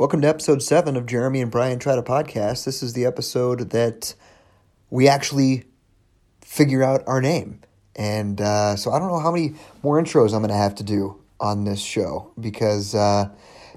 Welcome to episode seven of Jeremy and Brian Try to Podcast. This is the episode that we actually figure out our name. And uh, so I don't know how many more intros I'm going to have to do on this show because, uh,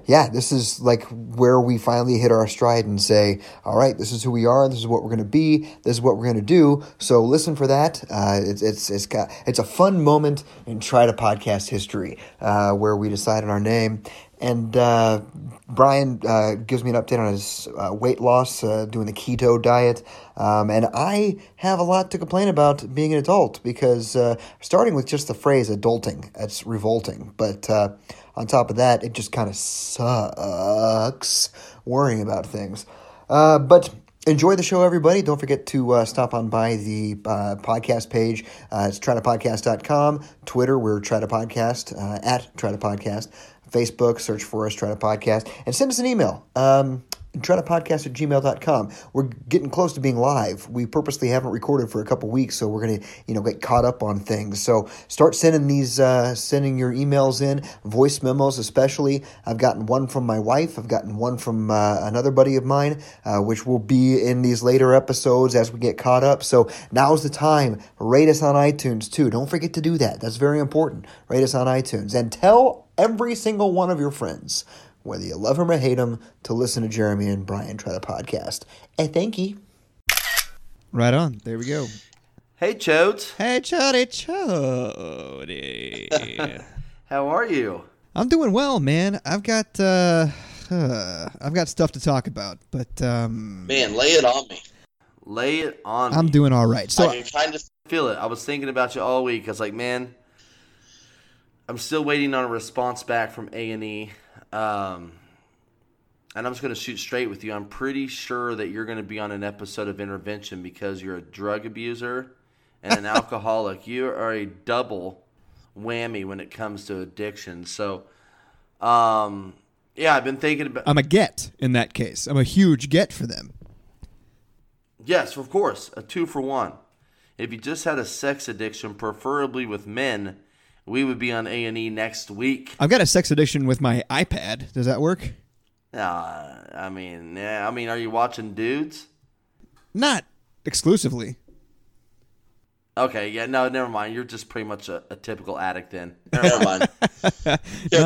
yeah, this is like where we finally hit our stride and say, all right, this is who we are. This is what we're going to be. This is what we're going to do. So listen for that. Uh, it's, it's, it's, got, it's a fun moment in Try to Podcast history uh, where we decided our name. And uh, Brian uh, gives me an update on his uh, weight loss, uh, doing the keto diet. Um, and I have a lot to complain about being an adult because uh, starting with just the phrase adulting, it's revolting. But uh, on top of that, it just kind of sucks worrying about things. but enjoy the show, everybody. Don't forget to uh, stop on by the uh, podcast page. Uh, it's trytopodcast.com. Twitter, we're Try to Podcast, uh, at Try to Podcast. Facebook, search for us, Try to Podcast, and send us an email. Um, try to podcast at gmail.com. We're getting close to being live. We purposely haven't recorded for a couple weeks, so we're going to, you know, get caught up on things. So start sending these, uh, sending your emails in, voice memos especially. I've gotten one from my wife. I've gotten one from uh, another buddy of mine, uh, which will be in these later episodes as we get caught up. So now's the time. Rate us on iTunes too. Don't forget to do that. That's very important. Rate us on iTunes and tell every single one of your friends whether you love him or hate him, to listen to Jeremy and Brian try the podcast. And thank you. Right on. There we go. Hey, Chodes. Hey, Chody, Chody. How are you? I'm doing well, man. I've got uh, uh, I've got stuff to talk about, but um, Man, lay it on me. Lay it on I'm me. doing all right. So I've been trying to. Feel it. I was thinking about you all week. I was like, man, I'm still waiting on a response back from A and E. Um, and I'm just going to shoot straight with you. I'm pretty sure that you're going to be on an episode of Intervention because you're a drug abuser and an alcoholic. You are a double whammy when it comes to addiction. So, um, yeah, I've been thinking about. I'm a get in that case. I'm a huge get for them. Yes, of course, a two for one. If you just had a sex addiction, preferably with men, we would be on A and E next week. I've got a sex addiction with my iPad. Does that work? Uh, I mean, yeah. I mean, are you watching dudes? Not exclusively. Okay, yeah, no, never mind. You're just pretty much a, a typical addict then. Never mind. Carry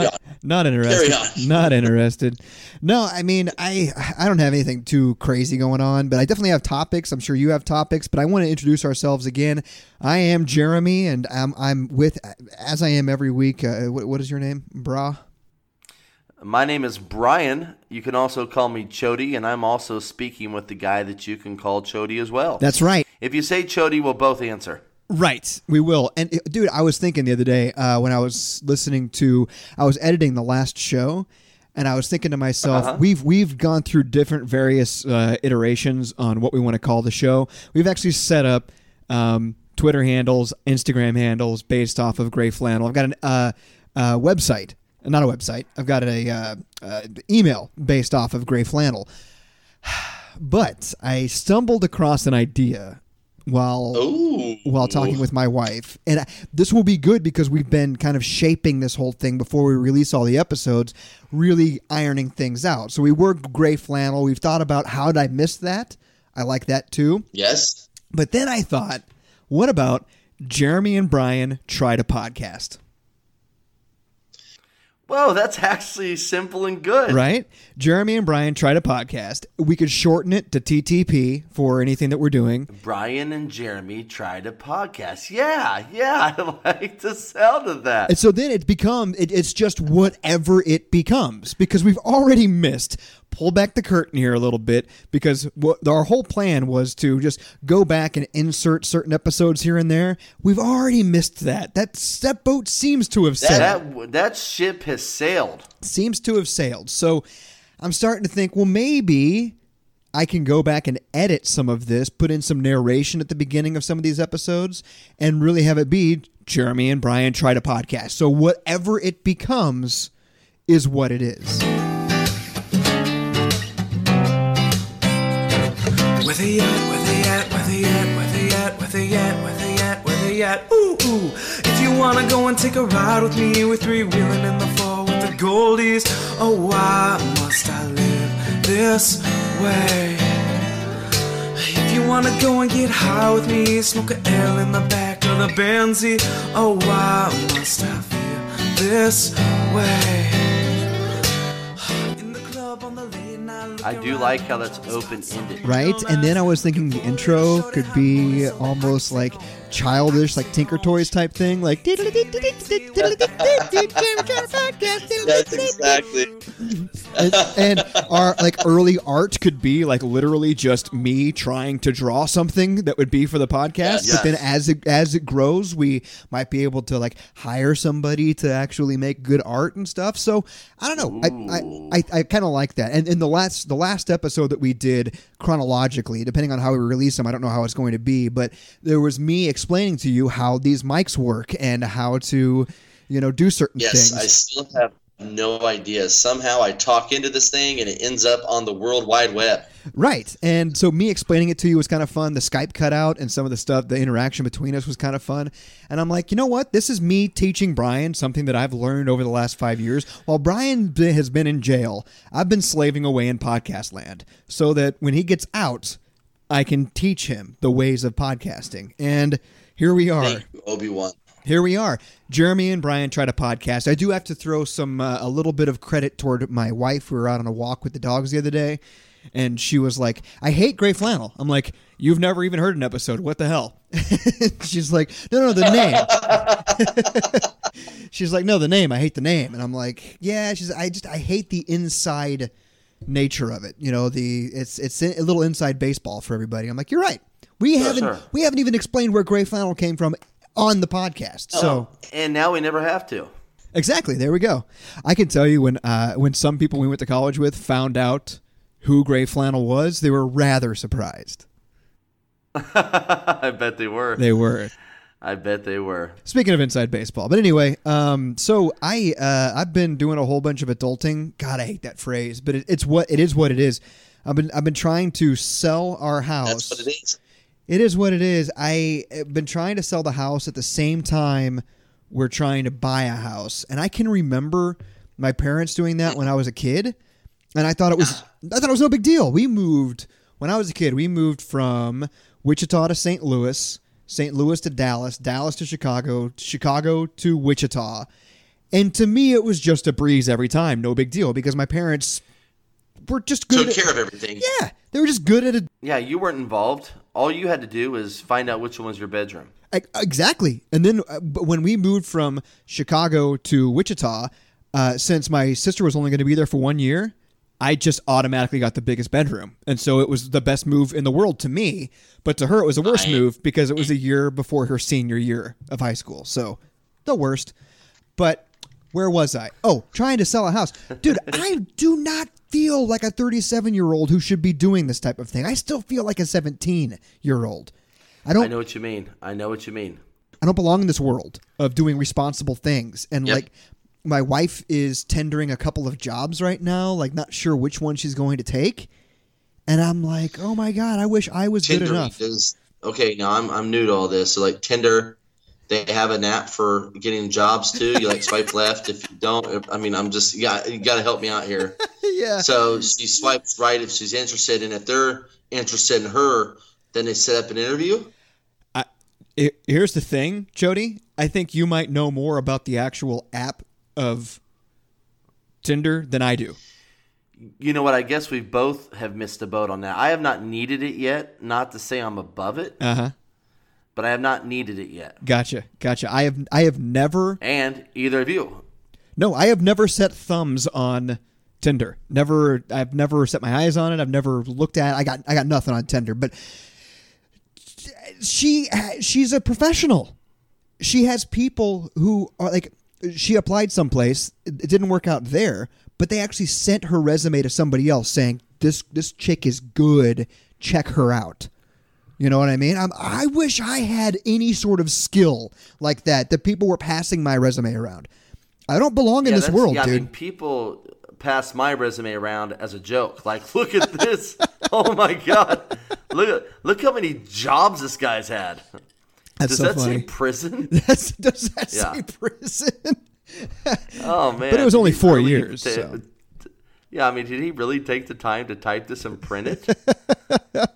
not, on. not interested. Carry on. Not interested. No, I mean, I I don't have anything too crazy going on, but I definitely have topics. I'm sure you have topics, but I want to introduce ourselves again. I am Jeremy, and I'm I'm with as I am every week. Uh, what, what is your name, Bra? My name is Brian. You can also call me Chody, and I'm also speaking with the guy that you can call Chody as well. That's right. If you say Chody, we'll both answer. Right, we will. And uh, dude, I was thinking the other day uh, when I was listening to, I was editing the last show, and I was thinking to myself, Uh-huh. we've we've gone through different various uh, iterations on what we want to call the show. We've actually set up um, Twitter handles, Instagram handles based off of Gray Flannel. I've got a uh, uh, website, not a website. I've got a uh, uh, email based off of Gray Flannel. But I stumbled across an idea while Ooh. while talking with my wife. And I- this will be good because we've been kind of shaping this whole thing before we release all the episodes, really ironing things out. So we were gray flannel. We've thought about how did I miss that? I like that too. Yes. But then I thought, what about Jeremy and Brian try to podcast? Whoa, that's actually simple and good. Right? Jeremy and Brian tried a podcast. We could shorten it to TTP for anything that we're doing. Brian and Jeremy tried a podcast. Yeah, yeah, I like the sound of that. And so then it become it, it's just whatever it becomes because we've already missed. Pull back the curtain here a little bit because what our whole plan was to just go back and insert certain episodes here and there. We've already missed that. That that boat seems to have sailed. that that ship has sailed. seems to have sailed. So I'm starting to think, well, maybe I can go back and edit some of this, put in some narration at the beginning of some of these episodes, and really have it be Jeremy and Brian try to podcast. So whatever it becomes is what it is. They at, where they at, where they at, where they at, where they at, where they at, where they at, ooh, ooh. If you wanna go and take a ride with me, we're three wheeling in the fall with the goldies. Oh, why must I live this way. If you wanna go and get high with me, smoke a L in the back of the Benzie. Oh, why must I feel this way? I do like how that's open ended. right? And then I was thinking the intro could be almost like childish, like Tinker Toys type thing, like. That's exactly. and, and our like early art could be like literally just me trying to draw something that would be for the podcast. Yes. But then as it as it grows, we might be able to like hire somebody to actually make good art and stuff. So I don't know. I I, I, I kind of like that. And in the last the last episode that we did chronologically, depending on how we release them, I don't know how it's going to be, but there was me explaining to you how these mics work and how to you know do certain Yes, things. Yes, I still have no idea. Somehow I talk into this thing and it ends up on the World Wide Web. Right. And so me explaining it to you was kind of fun. The Skype cutout and some of the stuff, the interaction between us was kind of fun. And I'm like, you know what? This is me teaching Brian something that I've learned over the last five years. While Brian has been in jail, I've been slaving away in podcast land so that when he gets out, I can teach him the ways of podcasting. And here we are Obi Wan. here we are. Jeremy and Brian try to podcast. I do have to throw some uh, a little bit of credit toward my wife. We were out on a walk with the dogs the other day, and she was like, "I hate gray flannel." I'm like, "You've never even heard an episode. What the hell?" She's like, "No, no, the name." She's like, "No, the name. I hate the name." And I'm like, "Yeah." She's, "I just I hate the inside nature of it. You know, the it's it's a little inside baseball for everybody." I'm like, "You're right." We haven't sure. we haven't even explained where gray flannel came from on the podcast. So And now we never have to. exactly, there we go. I can tell you when uh, when some people we went to college with found out who gray flannel was, they were rather surprised. I bet they were. They were. I bet they were. Speaking of inside baseball, but anyway, um, so I uh, I've been doing a whole bunch of adulting. God, I hate that phrase, but it, it's what it is. What it is. I've been I've been trying to sell our house. That's what it is. It is what it is. I have been trying to sell the house at the same time we're trying to buy a house, and I can remember my parents doing that when I was a kid, and I thought it was I thought it was no big deal. We moved when I was a kid. We moved from Wichita to St. Louis, St. Louis to Dallas, Dallas to Chicago, Chicago to Wichita, and to me it was just a breeze every time. No big deal because my parents were just good. Took at, care of everything. yeah, they were just good at it. Yeah, you weren't involved. All you had to do was find out which one was your bedroom. E- Exactly. And then uh, when we moved from Chicago to Wichita, uh, since my sister was only going to be there for one year, I just automatically got the biggest bedroom. And so it was the best move in the world to me. But to her, it was the worst I- move because it was a year before her senior year of high school. So the worst. But where was I? Oh, trying to sell a house. Dude, I do not feel like a 37 year old who should be doing this type of thing. I still feel like a 17 year old. I don't I know what you mean. I know what you mean. I don't belong in this world of doing responsible things. And Yep. like my wife is tendering a couple of jobs right now, like not sure which one she's going to take. And I'm like, oh my god, I wish I was good enough. does okay. Now I'm I'm new to all this. So like Tinder, they have an app for getting jobs too. You like swipe left if you don't. I mean, I'm just yeah. You got to help me out here. yeah. So she swipes right if she's interested, and if they're interested in her, then they set up an interview. I, I- here's the thing, Jody. I think you might know more about the actual app of Tinder than I do. You know what? I guess we both have missed a boat on that. I have not needed it yet. Not to say I'm above it, Uh huh. but I have not needed it yet. Gotcha. Gotcha. I have I have never And either of you. No, I have never set thumbs on Tinder. Never I've never set my eyes on it. I've never looked at it. I got I got nothing on Tinder, but she she's a professional. She has people who are like she applied someplace, it didn't work out there, but they actually sent her resume to somebody else saying this this chick is good, check her out. You know what I mean? I'm, I wish I had any sort of skill like that. That people were passing my resume around. I don't belong in this world, yeah, I dude. mean, people pass my resume around as a joke. Like, look at this. oh my god. Look at look how many jobs this guy's had. That's Does so that funny. say prison? That's, does that Yeah. say prison? Oh man. But it was only four really years, ta- so. Yeah, I mean, did he really take the time to type this and print it?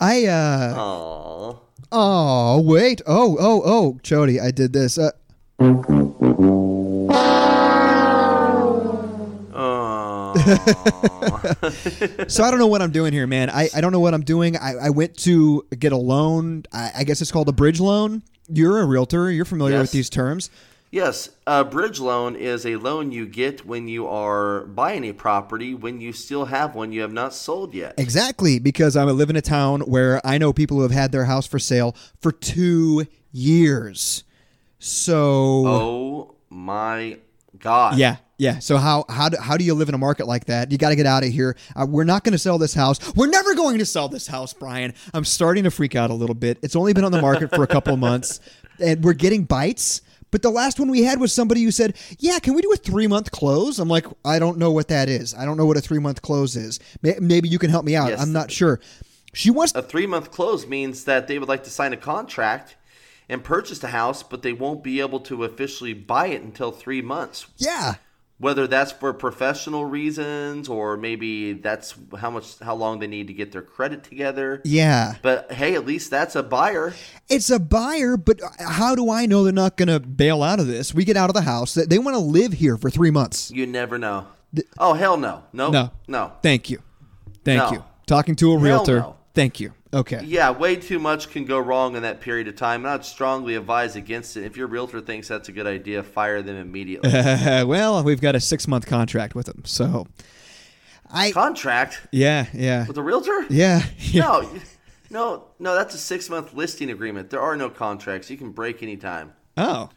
I uh Aww. oh wait oh oh oh Jody I did this uh, so I don't know what I'm doing here man. I, I don't know what I'm doing. I, I went to get a loan. I, I guess it's called a bridge loan. You're a realtor. You're familiar Yes. with these terms. Yes, a bridge loan is a loan you get when you are buying a property when you still have one you have not sold yet. Exactly, because I live in a town where I know people who have had their house for sale for two years. So Oh my God. yeah, yeah. So how how do, how do you live in a market like that? You got to get out of here. Uh, we're not going to sell this house. We're never going to sell this house, Brian. I'm starting to freak out a little bit. It's only been on the market for a couple of months, and we're getting bites. But the last one we had was somebody who said, "Yeah, can we do a three month close?" I'm like, I don't know what that is. I don't know what a three month close is. Maybe you can help me out. Yes. I'm not sure. She wants A three month close means that they would like to sign a contract and purchase a house, but they won't be able to officially buy it until three months. Yeah. Whether that's for professional reasons or maybe that's how much how long they need to get their credit together. Yeah. But hey, at least that's a buyer. It's a buyer, but how do I know they're not going to bail out of this? We get out of the house. They- want to live here for three months. You never know. Oh hell no. No. No. No. Thank you. Thank No. you. Talking to a realtor. no. Thank you. Okay. Yeah, way too much can go wrong in that period of time. And I'd strongly advise against it. If your realtor thinks that's a good idea, fire them immediately. well, we've got a six month contract with them. So I. Contract Yeah. Yeah. with a realtor? Yeah. yeah. No, no, no. That's a six month listing agreement. There are no contracts. You can break anytime. Oh.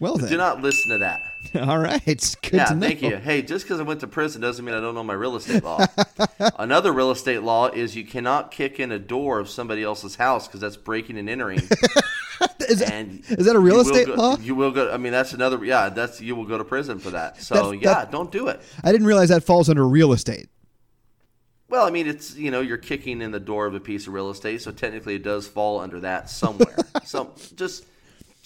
Well then. Do not listen to that. All right. Good yeah, to know. thank you. Hey, just because I went to prison doesn't mean I don't know my real estate law. Another real estate law is you cannot kick in a door of somebody else's house because that's breaking and entering. Is, that- And is that a real estate go- law? You will go. I mean, that's another. Yeah, that's you will go to prison for that. So yeah, that- don't do it. I didn't realize that falls under real estate. Well, I mean, it's you know you're kicking in the door of a piece of real estate, so technically it does fall under that somewhere. so just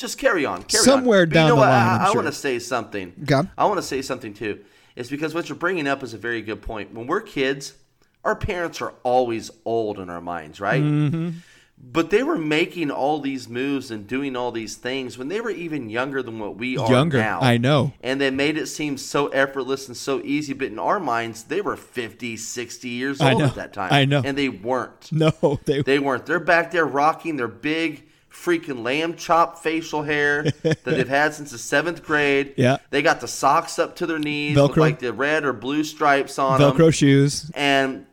just carry on. Carry Somewhere on. Down you know the what? line, I, I sure. want to say something. Okay. I want to say something too. It's because what you're bringing up is a very good point. When we're kids, our parents are always old in our minds, right? Mm-hmm. But they were making all these moves and doing all these things when they were even younger than what we are Younger, now. I know. And they made it seem so effortless and so easy, but in our minds, they were 50, 60 years old at that time. I know. And they weren't. No, they. They weren't. They're back there rocking their big freaking lamb chop facial hair that they've had since the seventh grade. Yeah. They got the socks up to their knees with like the red or blue stripes on them Velcro shoes. and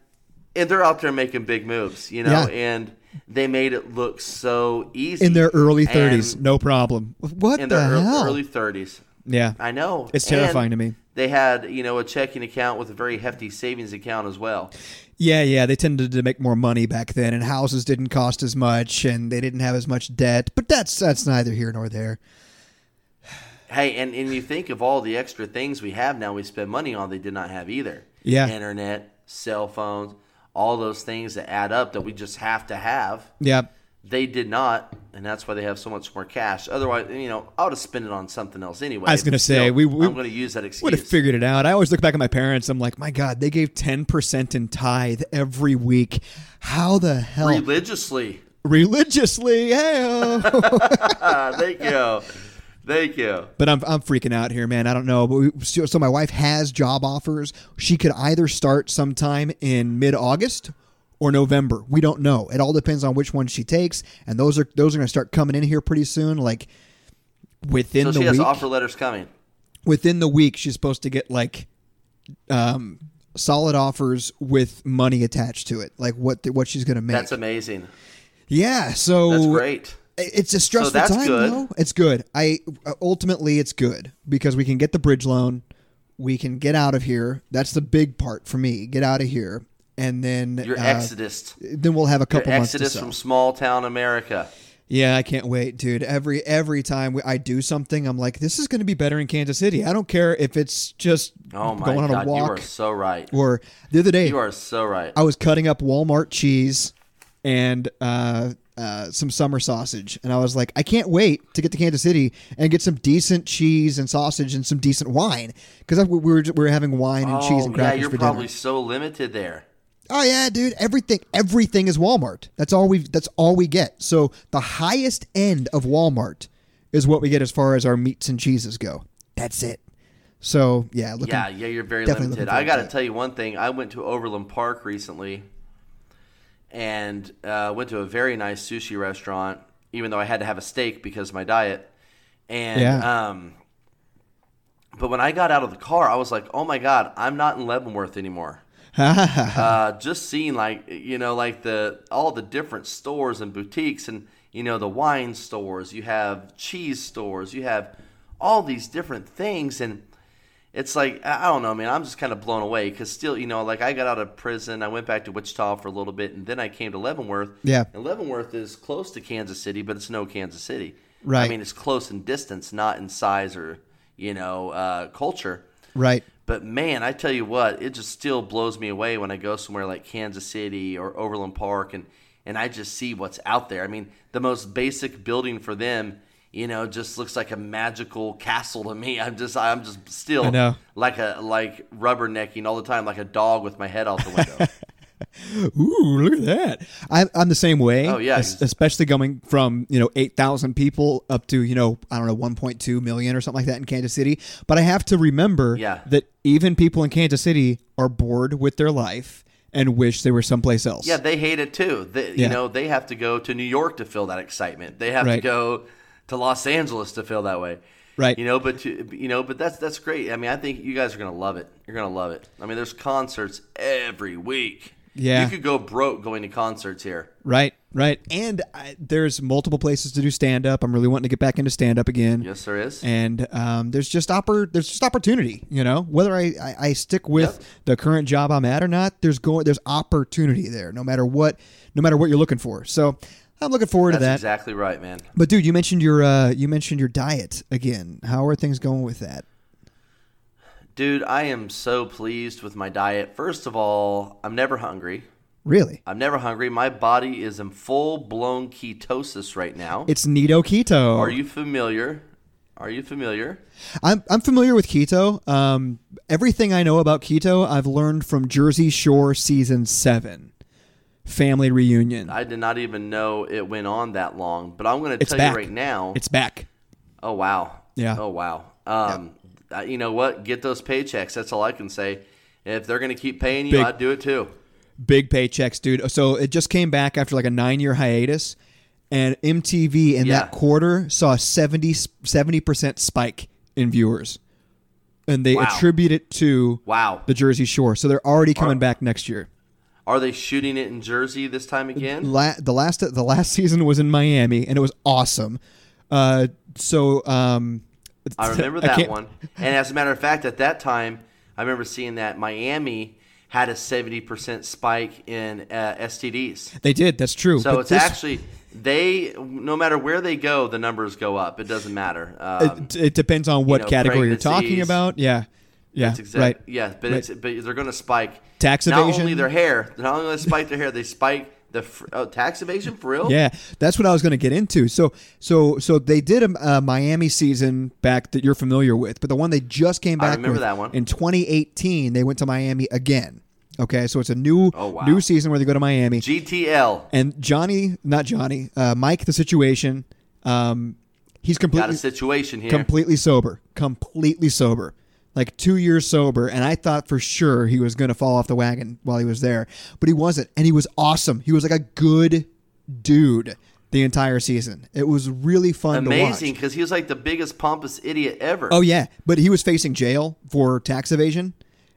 and they're out there making big moves, you know, Yeah. and they made it look so easy In their early 30s, And no problem. What in the their hell? early thirties. yeah. I know It's terrifying And to me. They had you know a checking account with a very hefty savings account as well. Yeah, yeah, they tended to make more money back then, and houses didn't cost as much, and they didn't have as much debt. But that's that's neither here nor there. Hey, and, and you think of all the extra things we have now we spend money on they did not have either. Yeah. Internet, cell phones, all those things that add up that we just have to have. Yeah, They did not, and that's why they have so much more cash. Otherwise, you know, I would have spent it on something else anyway. I was gonna say, still, we- we I'm going to use that excuse. would have figured it out. I always look back at my parents. I'm like, my God, they gave ten percent in tithe every week. How the hell? religiously. Religiously, hey. Thank you, thank you. But I'm, I'm freaking out here, man. I don't know. But we, so, so my wife has job offers. She could either start sometime in mid August or November. We don't know. It all depends on which one she takes, and those are those are going to start coming in here pretty soon. Like within So the she has week. offer letters coming. within the week, she's supposed to get like um, solid offers with money attached to it, like what the, what she's going to make. That's amazing. yeah. So That's great. it's a stressful that's time, good. though. It's good. I ultimately it's good because we can get the bridge loan, we can get out of here. That's the big part for me. Get out of here, and then Your uh, exodus. Then we'll have a Your couple months to exodus from small town America. Yeah, I can't wait, dude. Every every time we, I do something, I'm like, this is going to be better in Kansas City. I don't care if it's just Oh my going on God, a you are so right. or the other day You are so right. I was cutting up Walmart cheese, and uh, uh, some summer sausage, and I was like, I can't wait to get to Kansas City and get some decent cheese and sausage and some decent wine because we were we were having wine and cheese and Oh, yeah, crackers you're for probably dinner. so limited there. Oh yeah, dude, everything everything is Walmart. That's all we that's all we get. So the highest end of Walmart is what we get as far as our meats and cheeses go. That's it. So yeah, looking, yeah, yeah, you're very limited. I got to tell you one thing. I went to Overland Park recently, and uh, went to a very nice sushi restaurant. Even though I had to have a steak because of my diet, and Yeah. um, but when I got out of the car, I was like, "Oh my god, I'm not in Leavenworth anymore." uh, just seeing like you know like the all the different stores and boutiques and you know the wine stores you have cheese stores you have all these different things and it's like i don't know man i'm just kind of blown away because still you know like i got out of prison i went back to wichita for a little bit and then i came to leavenworth Yeah. and leavenworth is close to kansas city but it's no kansas city Right. i mean it's close in distance not in size or you know uh, culture right. But man, I tell you what, it just still blows me away when I go somewhere like Kansas City or Overland Park and and I just see what's out there. I mean, the most basic building for them, you know, just looks like a magical castle to me. I'm just I'm just still like a like rubbernecking all the time like a dog with my head out the window. Ooh, look at that! I'm, I'm the same way. Oh, yeah. especially going from you know eight thousand people up to you know I don't know one point two million or something like that in Kansas City. But I have to remember Yeah. that even people in Kansas City are bored with their life and wish they were someplace else. yeah, they hate it too. They, Yeah. You know, they have to go to New York to feel that excitement. They have Right. to go to Los Angeles to feel that way. Right. You know, but to, you know, but that's that's great. I mean, I think you guys are gonna love it. You're gonna love it. I mean, there's concerts every week. Yeah. You could go broke going to concerts here. Right. Right. And I, there's multiple places to do stand up. I'm really wanting to get back into stand up again. Yes, there is. and um, there's just oppor- there's just opportunity. You know, whether I, I, I stick with Yep. the current job I'm at or not, there's going there's opportunity there. No matter what, no matter what you're looking for. So I'm looking forward That's to that. exactly right, man. But dude, you mentioned your uh, you mentioned your diet again. How are things going with that? Dude, I am so pleased with my diet. First of all, I'm never hungry. Really, I'm never hungry. My body is in full blown ketosis right now. it's Nido Keto. Are you familiar? Are you familiar? I'm I'm familiar with keto. Um, everything I know about keto, I've learned from Jersey Shore season seven, family reunion. I did not even know it went on that long, but I'm going to tell back. you right now. It's back. oh wow. Yeah. Oh wow. Um, uh, you know what? Get those paychecks. That's all I can say. If they're going to keep paying you, Big- I'd do it too. big paychecks, dude. So it just came back after like a nine year hiatus, and MTV in Yeah. that quarter saw a 70 percent spike in viewers, and they Wow. attribute it to Wow. the Jersey Shore. So they're already coming back next year. Are they shooting it in Jersey this time again? La- the last the last season was in Miami, and it was awesome. Uh, so um, I remember that can't- one. And as a matter of fact, at that time, I remember seeing that Miami had a 70% spike in uh, STDs. They did. That's true. So But it's this- actually they no matter where they go, the numbers go up. It doesn't matter. Um, It, it depends on what know, category you're talking about. Yeah. Yeah. Exactly right. yeah, but Right. it's but they're going to spike Tax Not evasion. only their hair, not only they spike their hair, they spike the fr- oh, tax evasion for real. Yeah, that's what I was going to get into. So, so, so they did a, a Miami season back that you're familiar with, but the one they just came back. I remember with that one. in 2018, they went to Miami again. Okay, so it's a new Oh, wow. new season where they go to Miami, GTL and Johnny, not Johnny, uh, Mike, the situation, um, he's got a situation here. completely sober, completely sober, like two years sober. And I thought for sure he was going to fall off the wagon while he was there, but he wasn't. And he was awesome. He was like a good dude the entire season. It was really fun to Amazing because he was like the biggest pompous idiot ever. Oh yeah, but he was facing jail for tax evasion.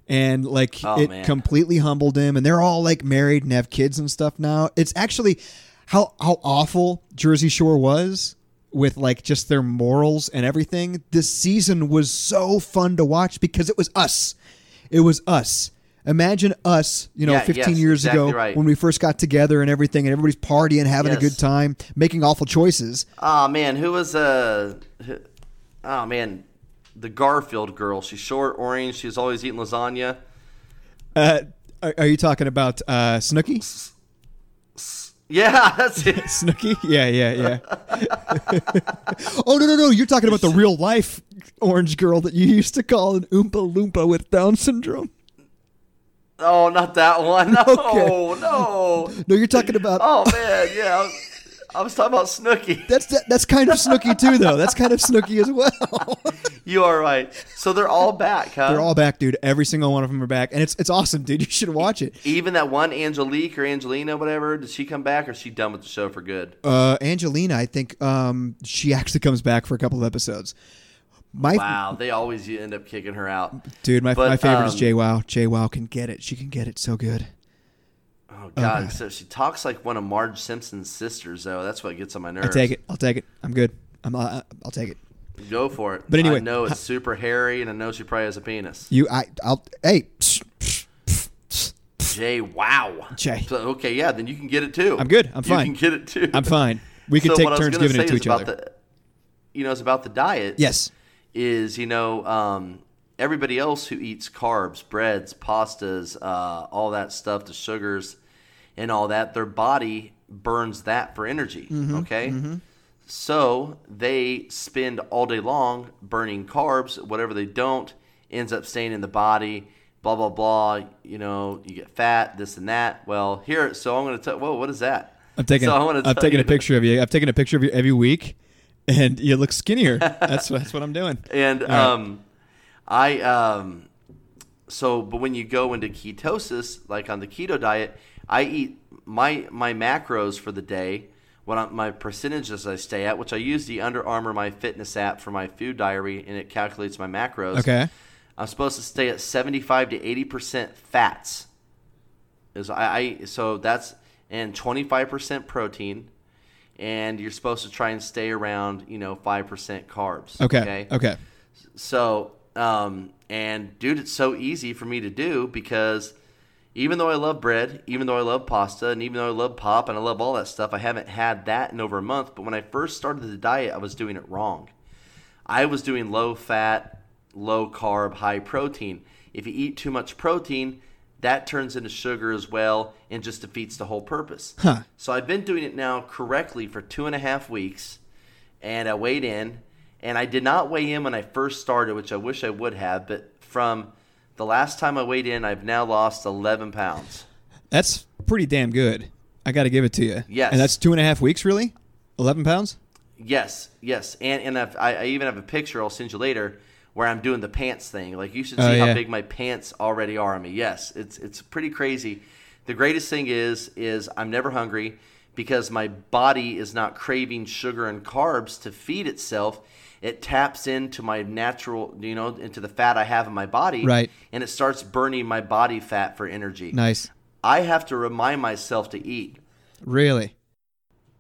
And like Oh, it man. completely humbled him, and they're all like married and have kids and stuff now. It's actually how how awful Jersey Shore was with like just their morals and everything. This season was so fun to watch because it was us. It was us. Imagine us, you know, Yeah, 15 yes, years exactly ago right. when we first got together and everything, and everybody's partying, having a good time, making awful choices. Oh man, who was uh who- Oh man, the Garfield girl. She's short, orange. She's always eating lasagna. Uh, are, are you talking about uh, Snooki? Yeah, that's it. Snooki? Yeah, yeah, yeah. oh no, no, no! You're talking about the real life orange girl that you used to call an Oompa Loompa with Down syndrome. Oh, not that one. No, Okay. no. No, you're talking about. Oh man, yeah. I was, talking about Snooki. That's that, that's kind of Snooki too, though. That's kind of Snooki as well. You are right. So they're all back, huh? They're all back, dude. Every single one of them are back, and it's it's awesome, dude. You should watch it. Even that one Angelique or Angelina, whatever. Did she come back, or is she done with the show for good? Uh, Angelina, I think um, she actually comes back for a couple of episodes. My Wow, they always end up kicking her out. dude, my, But, my favorite is Jay Wow. JWoww. Wow can get it. She can get it so good. Oh God! Okay. Except she talks like one of Marge Simpson's sisters, though. That's what gets on my nerves. I take it. I'll take it. I'm good. I'm. Uh, I'll take it. Go for it. But anyway, I know it's super hairy, and I know she probably has a penis. You, I, I'll. Hey, psh, psh, psh. Jay, wow. Jay. So, okay, yeah, then you can get it too. I'm good. I'm fine. You can get it too. I'm fine. We can So take what I was turns giving it to each about other. The, you know, it's about the diet. yes. Is you know um, everybody else who eats carbs, breads, pastas, uh, all that stuff, the sugars, and all that, their body burns that for energy. Mm-hmm, Okay. So they spend all day long burning carbs. Whatever they don't ends up staying in the body. Blah blah blah. You know, you get fat, this and that. Well, here, so I'm going to tell. Whoa, what is that? I'm taking. So I wanna I'm taking a picture of you. I've taken a picture of you every week, and you look skinnier. that's that's what I'm doing. And um, I um, so but when you go into ketosis, like on the keto diet, I eat my my macros for the day. What I, my percentages I stay at, which I use the Under Armour My Fitness app for my food diary, and it calculates my macros. Okay. I'm supposed to stay at 75 to 80 percent fats. Is I, I so that's and 25 percent protein, and you're supposed to try and stay around you know five percent carbs. Okay. Okay. So, um, and dude, it's so easy for me to do because even though I love bread, even though I love pasta, and even though I love pop and I love all that stuff, I haven't had that in over a month. But when I first started the diet, I was doing it wrong. I was doing low fat, low carb, high protein. If you eat too much protein, that turns into sugar as well and just defeats the whole purpose. Huh. So I've been doing it now correctly for two and a half weeks, and I weighed in, and I did not weigh in when I first started, which I wish I would have. But from the last time I weighed in, I've now lost 11 pounds. That's pretty damn good. I got to give it to you. Yes. And that's two and a half weeks, really. Eleven pounds. Yes, yes, and and I've, I, I even have a picture I'll send you later where I'm doing the pants thing. Like you should oh, see Oh, how big my pants already are on me. Yes, it's it's pretty crazy. The greatest thing is is I'm never hungry because my body is not craving sugar and carbs to feed itself. It taps into my natural, you know, into the fat I have in my body, Right. And it starts burning my body fat for energy. Nice. I have to remind myself to eat. Really.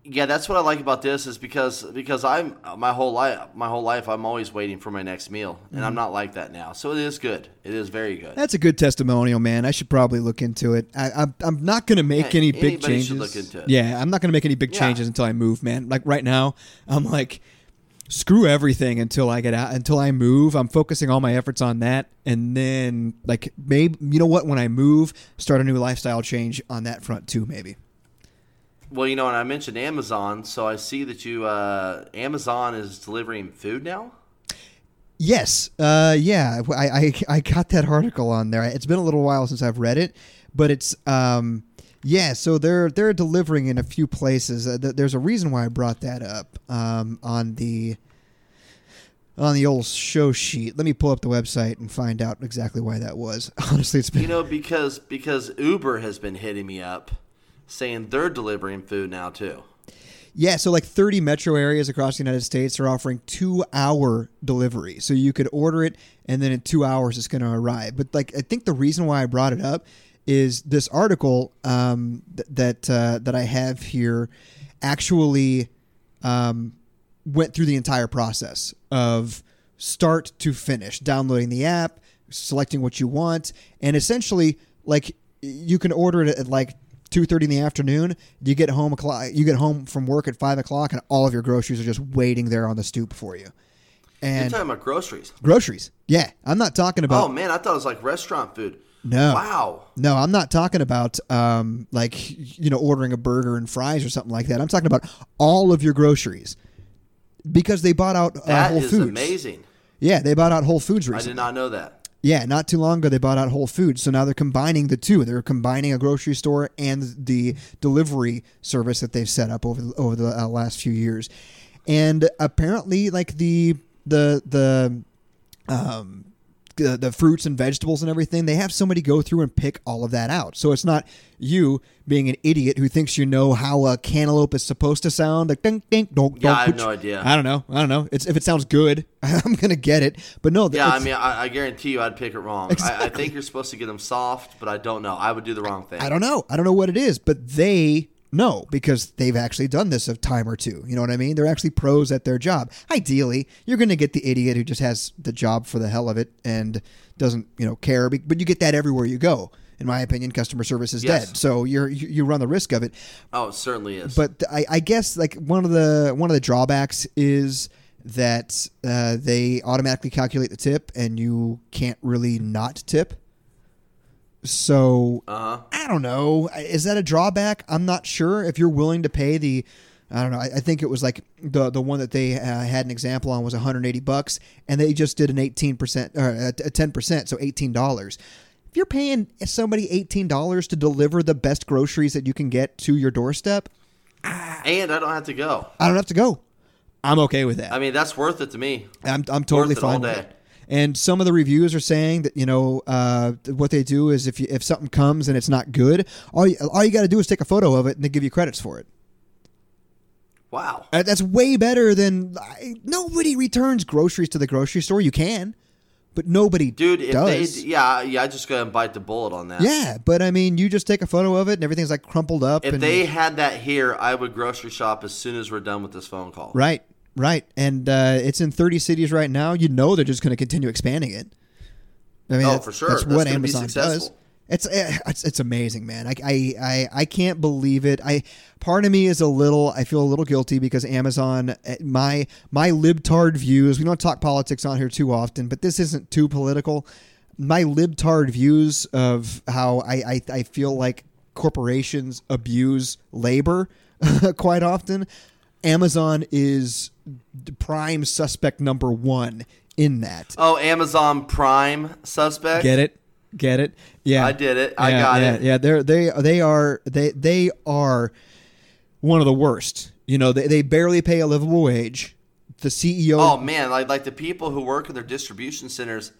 Yeah, that's what I like about this is because because I'm my whole life my whole life I'm always waiting for my next meal and Mm-hmm. I'm not like that now. So it is good. It is very good. That's a good testimonial, man. I should probably look into it. I, I'm, I'm not going to make any big changes. should look into it. Yeah, I'm not going to make any big Yeah. changes until I move, man. Like right now, I'm like, screw everything until I get out, until I move. I'm focusing all my efforts on that, and then like maybe you know what? When I move, start a new lifestyle change on that front too. Maybe. Well, you know, and I mentioned Amazon, so I see that you uh, Amazon is delivering food now. Yes. Uh, yeah. I, I I got that article on there. It's been a little while since I've read it, but it's um yeah. So they're they're delivering in a few places. Uh, th- there's a reason why I brought that up um, on the on the old show sheet. Let me pull up the website and find out exactly why that was. Honestly, it's been You know, because because Uber has been hitting me up saying they're delivering food now too. Yeah, so like 30 metro areas across the United States are offering two hour delivery. So you could order it and then in two hours it's going to arrive. But like, I think the reason why I brought it up is this article um, th- that uh, that I have here actually um, went through the entire process of start to finish, downloading the app, selecting what you want, and essentially like you can order it at like two thirty in the afternoon. You get home o'clock. You get home from work at five o'clock, and all of your groceries are just waiting there on the stoop for you. You're And talking about groceries. groceries, yeah, I'm not talking about. Oh man, I thought it was like restaurant food. No. Wow. No, I'm not talking about um, like you know ordering a burger and fries or something like that. I'm talking about all of your groceries because they bought out uh, That Whole is Foods. amazing. Yeah, they bought out Whole Foods I did not know that. Yeah, not too long ago they bought out Whole Foods, so now they're combining the two. They're combining a grocery store and the delivery service that they've set up over over the uh, last few years, and apparently, like the the the um the, the fruits and vegetables and everything, they have somebody go through and pick all of that out. So it's not you being an idiot who thinks you know how a cantaloupe is supposed to sound. Like ding ding dong. Yeah, dong, I have no idea. I don't know. I don't know. It's if it sounds good, I'm gonna get it. But no, Yeah, I mean, I, I guarantee you, I'd pick it wrong. I, I think you're supposed to get them soft, but I don't know. I would do the wrong thing. I don't know. I don't know what it is, but they know because they've actually done this a time or two. You know what I mean? They're actually pros at their job. Ideally, you're going to get the idiot who just has the job for the hell of it and doesn't, you know, care. But you get that everywhere you go. In my opinion, customer service is Yes. dead. So you're you, you run the risk of it. Oh, it certainly is. But I, I guess like one of the one of the drawbacks is that uh, they automatically calculate the tip and you can't really not tip. So uh huh. I don't know. Is that a drawback? I'm not sure. If you're willing to pay the, I don't know. I, I think it was like the the one that they uh, had an example on was 180 bucks, and they just did an 18 percent or a 10 percent, so 18 dollars. If you're paying somebody 18 dollars to deliver the best groceries that you can get to your doorstep, And I don't have to go. I don't have to go. I'm okay with that. I mean, that's worth it to me. I'm, I'm totally fine with it. And some of the reviews are saying that you know uh, what they do is if you, if something comes and it's not good, all you, all you got to do is take a photo of it and they give you credits for it. Wow. Uh, That's way better than I, nobody returns groceries to the grocery store. You can, but nobody Dude, if does. they, yeah, yeah, I just go and bite the bullet on that. yeah, but I mean, you just take a photo of it and everything's like crumpled up. If and, they had that here, I would grocery shop as soon as we're done with this phone call. right, right, and uh, it's in 30 cities right now. You know they're just going to continue expanding it. I mean, Oh, that's, for sure. That's That's what Amazon does. It's, eh, it's it's amazing, man. I, I I I can't believe it. I part of me is a little. I feel a little guilty because Amazon. eh, My my libtard views. We don't talk politics on here too often, but this isn't too political. My libtard views of how I I, I feel like corporations abuse labor quite often. Amazon is prime suspect number one in that. Oh, Amazon Prime suspect. Get it? Get it? Yeah, I did it. I Yeah, got yeah, it. Yeah, they're they they are they they are one of the worst. You know, they they barely pay a livable wage. The CEO. Oh man, like like the people who work in their distribution centers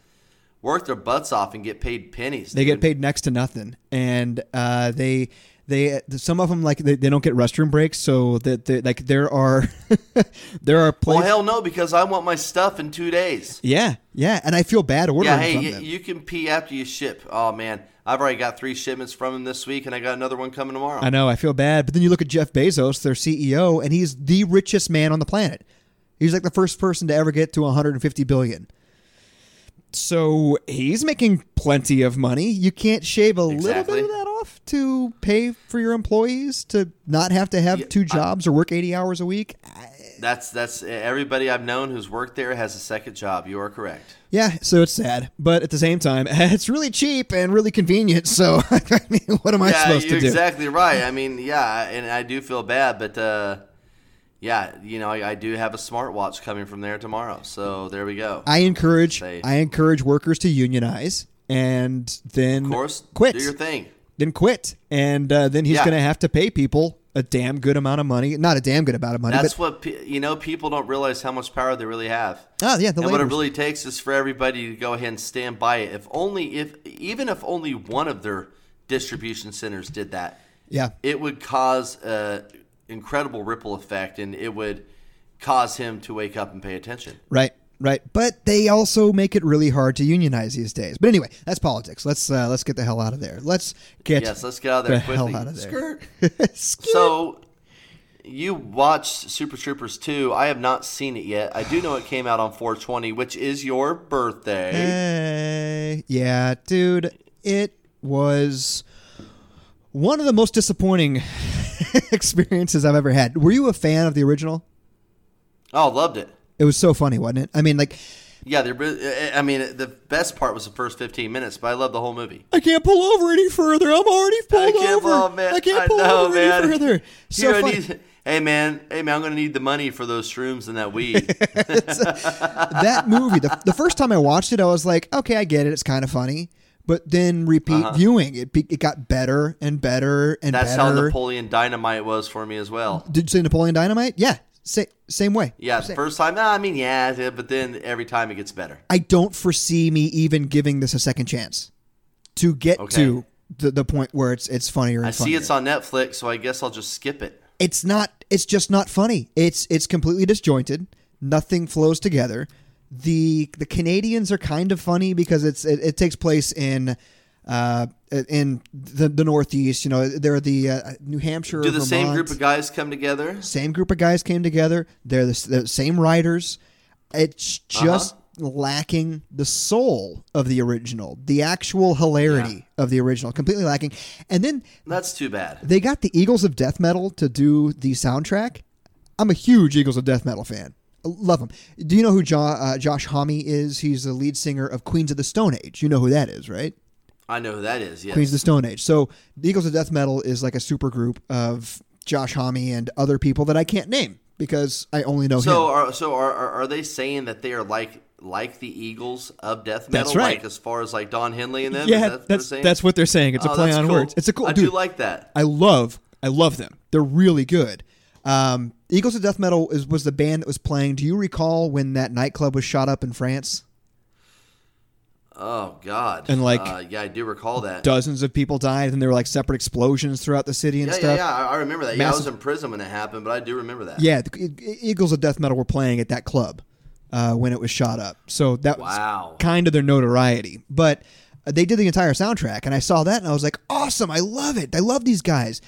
work their butts off and get paid pennies. they get paid next to nothing, and uh, they they some of them like they, they don't get restroom breaks, so that they, like there are there are places. Well, hell no, because I want my stuff in two days. yeah, yeah, and I feel bad ordering Yeah, hey, from y- you can pee after you ship. Oh man, I've already got three shipments from them this week, and I got another one coming tomorrow. I know, I feel bad. But then you look at Jeff Bezos, their CEO, and he's the richest man on the planet. He's like the first person to ever get to 150 billion. So he's making plenty of money. You can't shave a little bit of that off to pay for your employees to not have to have Yeah, two I- jobs or work 80 hours a week? That's that's everybody I've known who's worked there has a second job. You are correct. Yeah, so it's sad, but at the same time, it's really cheap and really convenient. So I mean, what am I yeah, supposed to do? exactly right. I mean, yeah, and I do feel bad, but uh, yeah, you know, I, I do have a smartwatch coming from there tomorrow. So there we go. I encourage I encourage workers to unionize and then of course, quit. Do your thing. Then quit, and uh, then he's Yeah. going to have to pay people a damn good amount of money. Not a damn good amount of money, That's what you know. People don't realize how much power they really have. oh yeah, the and what it really takes is for everybody to go ahead and stand by it. If only if even if only one of their distribution centers did that, yeah, it would cause an incredible ripple effect, and it would cause him to wake up and pay attention. right, right. But they also make it really hard to unionize these days. But anyway, that's politics. Let's uh, let's get the hell out of there. Let's get Yes, let's get out of there the quickly. hell out of there. Skirt. Skip. So, you watched Super Troopers 2. I have not seen it yet. I do know it came out on 420, which is your birthday. Hey, yeah, dude, it was one of the most disappointing experiences I've ever had. Were you a fan of the original? Oh, loved it. It was so funny, wasn't it? I mean, like Yeah, uh, uh, I mean, the best part was the first 15 minutes, but I love the whole movie. I can't pull over any further. I'm already pulled can't- over. oh, man, I can't I pull know, over man. any further. You So know, funny. hey man, hey man, I'm gonna need the money for those shrooms and that weed. Uh, that movie, the, the first time I watched it, I was like, okay, I get it. It's kind of funny. But then repeat uh-huh. viewing, it be, it got better and better and Uh-huh. That's how. Napoleon Dynamite was for me as well. Did you say Napoleon Dynamite? Yeah, sa- same way. Yeah, Same. first time, I mean, yeah, but then every time it gets better. I don't foresee me even giving this a second chance to get Okay. to the, the point where it's it's funnier and I see it's on Netflix, so I guess I'll just skip it. it's not it's just not funny it's it's completely disjointed nothing flows together the the canadians are kind of funny because it's it, it takes place in uh in the, the northeast you know they're the uh, new hampshire Do the same group of guys come together? same group of guys came together they're the, the same writers it's Uh-huh. just lacking the soul of the original the actual hilarity of the original completely lacking and then That's too bad. they got the Eagles of Death Metal to do the soundtrack. I'm a huge Eagles of Death Metal fan. Love them. Do you know who jo- uh, Josh Homme is? He's the lead singer of Queens of the Stone Age. You know who that is, right? I know who that is. Yes. Queens of the Stone Age. So the Eagles of Death Metal is like a super group of Josh Homme and other people that I can't name because I only know so him. are so are, are they saying that they are like like the Eagles of death metal? That's right. Like as far as like Don Henley and them. Yeah, that that's saying? that's what they're saying. It's a Oh, play on cool. words. It's a cool I dude. do like that. I love I love them. They're really good. Um, Eagles of Death Metal is was the band that was playing. Do you recall when that nightclub was shot up in France? Oh God. And, like, uh, yeah, I do recall that. Dozens of people died, and there were like separate explosions throughout the city and yeah, yeah, stuff. yeah. I, I remember that. Yeah, I was in prison when it happened, but I do remember that. Yeah, Eagles of Death Metal were playing at that club uh, when it was shot up. So that Wow. was kind of their notoriety. But uh, they did the entire soundtrack, and I saw that, and I was like, awesome! I love it. I love these guys.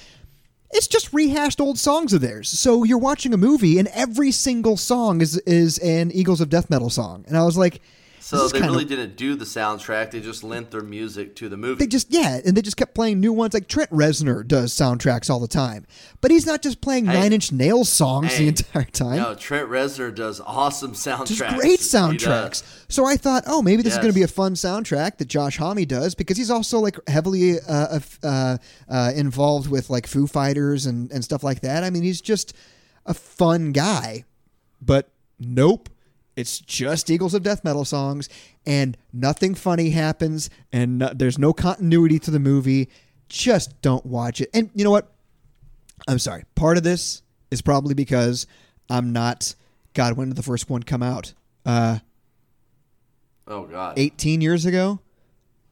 It's just rehashed old songs of theirs. So you're watching a movie, and every single song is is an Eagles of Death Metal song, and I was like, So they really didn't do the soundtrack. They just lent their music to the movie. They just yeah, and they just kept playing new ones. Like Trent Reznor does soundtracks all the time, but he's not just playing Hey. Nine Inch Nails songs the entire time. no, Trent Reznor does awesome soundtracks. just great soundtracks. So I thought, oh, maybe this is going to be a fun soundtrack that Josh Homme does because he's also like heavily uh, uh, uh, involved with like Foo Fighters and, and stuff like that. I mean, he's just a fun guy. But nope, it's just Eagles of Death Metal songs, and nothing funny happens, and no, there's no continuity to the movie. Just don't watch it. And you know what? I'm sorry. Part of this is probably because I'm not. God, when did the first one come out? Uh, Oh God. 18 years ago.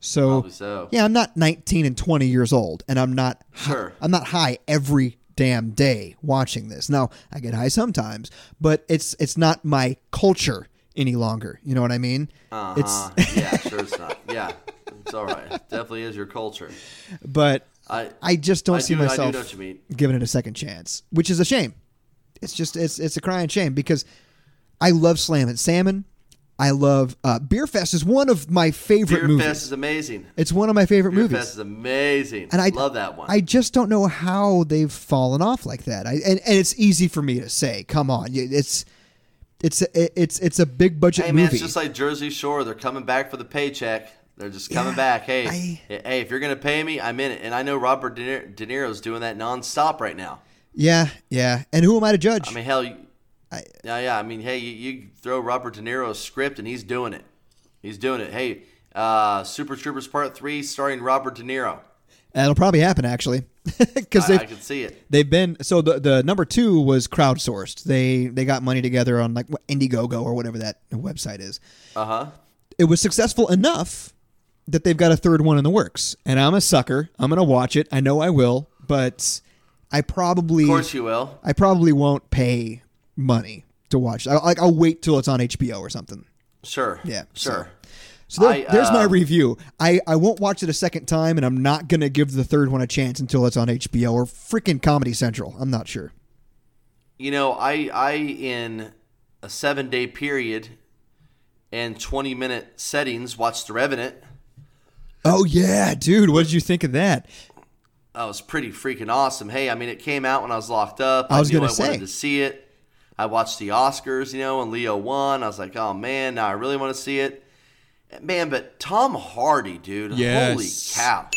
So, so. yeah, I'm not 19 and 20 years old, and I'm not. Sure. I'm not high every damn day watching this. Now I get high sometimes, but it's it's not my culture any longer. You know what I mean? Uh-huh. It's yeah, sure it's not. Yeah, it's all right. Definitely is your culture. but I I just don't I see do- do myself know what you mean. giving it a second chance, which is a shame. It's just it's it's a crying shame because I love Slammin' Salmon. I love uh, Beer Fest is one of my favorite Beer movies. Fest is amazing. it's one of my favorite Beer movies. Fest is amazing. and I love that one. I just don't know how they've fallen off like that. I, and and it's easy for me to say. Come on, it's it's a, it's it's a big budget hey man, movie. it's just like Jersey Shore. They're coming back for the paycheck. They're just coming Yeah, back. Hey, I- hey, if you're gonna pay me, I'm in it. And I know Robert De, Niro, De Niro's doing that nonstop right now. yeah, yeah. And who am I to judge? I mean, hell, you, I- yeah, yeah. I mean, hey, you, you throw Robert De Niro a script and he's doing it. He's doing it. Hey, uh, Super Troopers Part Three, starring Robert De Niro. That'll probably happen actually, because I, I can see it. they've been so the the number two was crowdsourced. They they got money together on like Indiegogo or whatever that website is. Uh huh. It was successful enough that they've got a third one in the works. And I'm a sucker. I'm gonna watch it. I know I will, but I probably Of course you will. I probably won't pay money to watch. I, like I'll wait till it's on HBO or something. Sure. Yeah, Sure. So there, I, there's my uh, review. I, I won't watch it a second time, and I'm not gonna give the third one a chance until it's on HBO or freaking Comedy Central. I'm not sure. You know, I I in a seven day period and twenty minute settings watched The Revenant. Oh yeah, dude. What did you think of that? That was pretty freaking awesome. Hey, I mean, it came out when I was locked up. I was knew gonna I wanted say. to see it. I watched the Oscars, you know, and Leo won. I was like, oh man, now I really want to see it. Man, but Tom Hardy, dude, Yes. holy cow.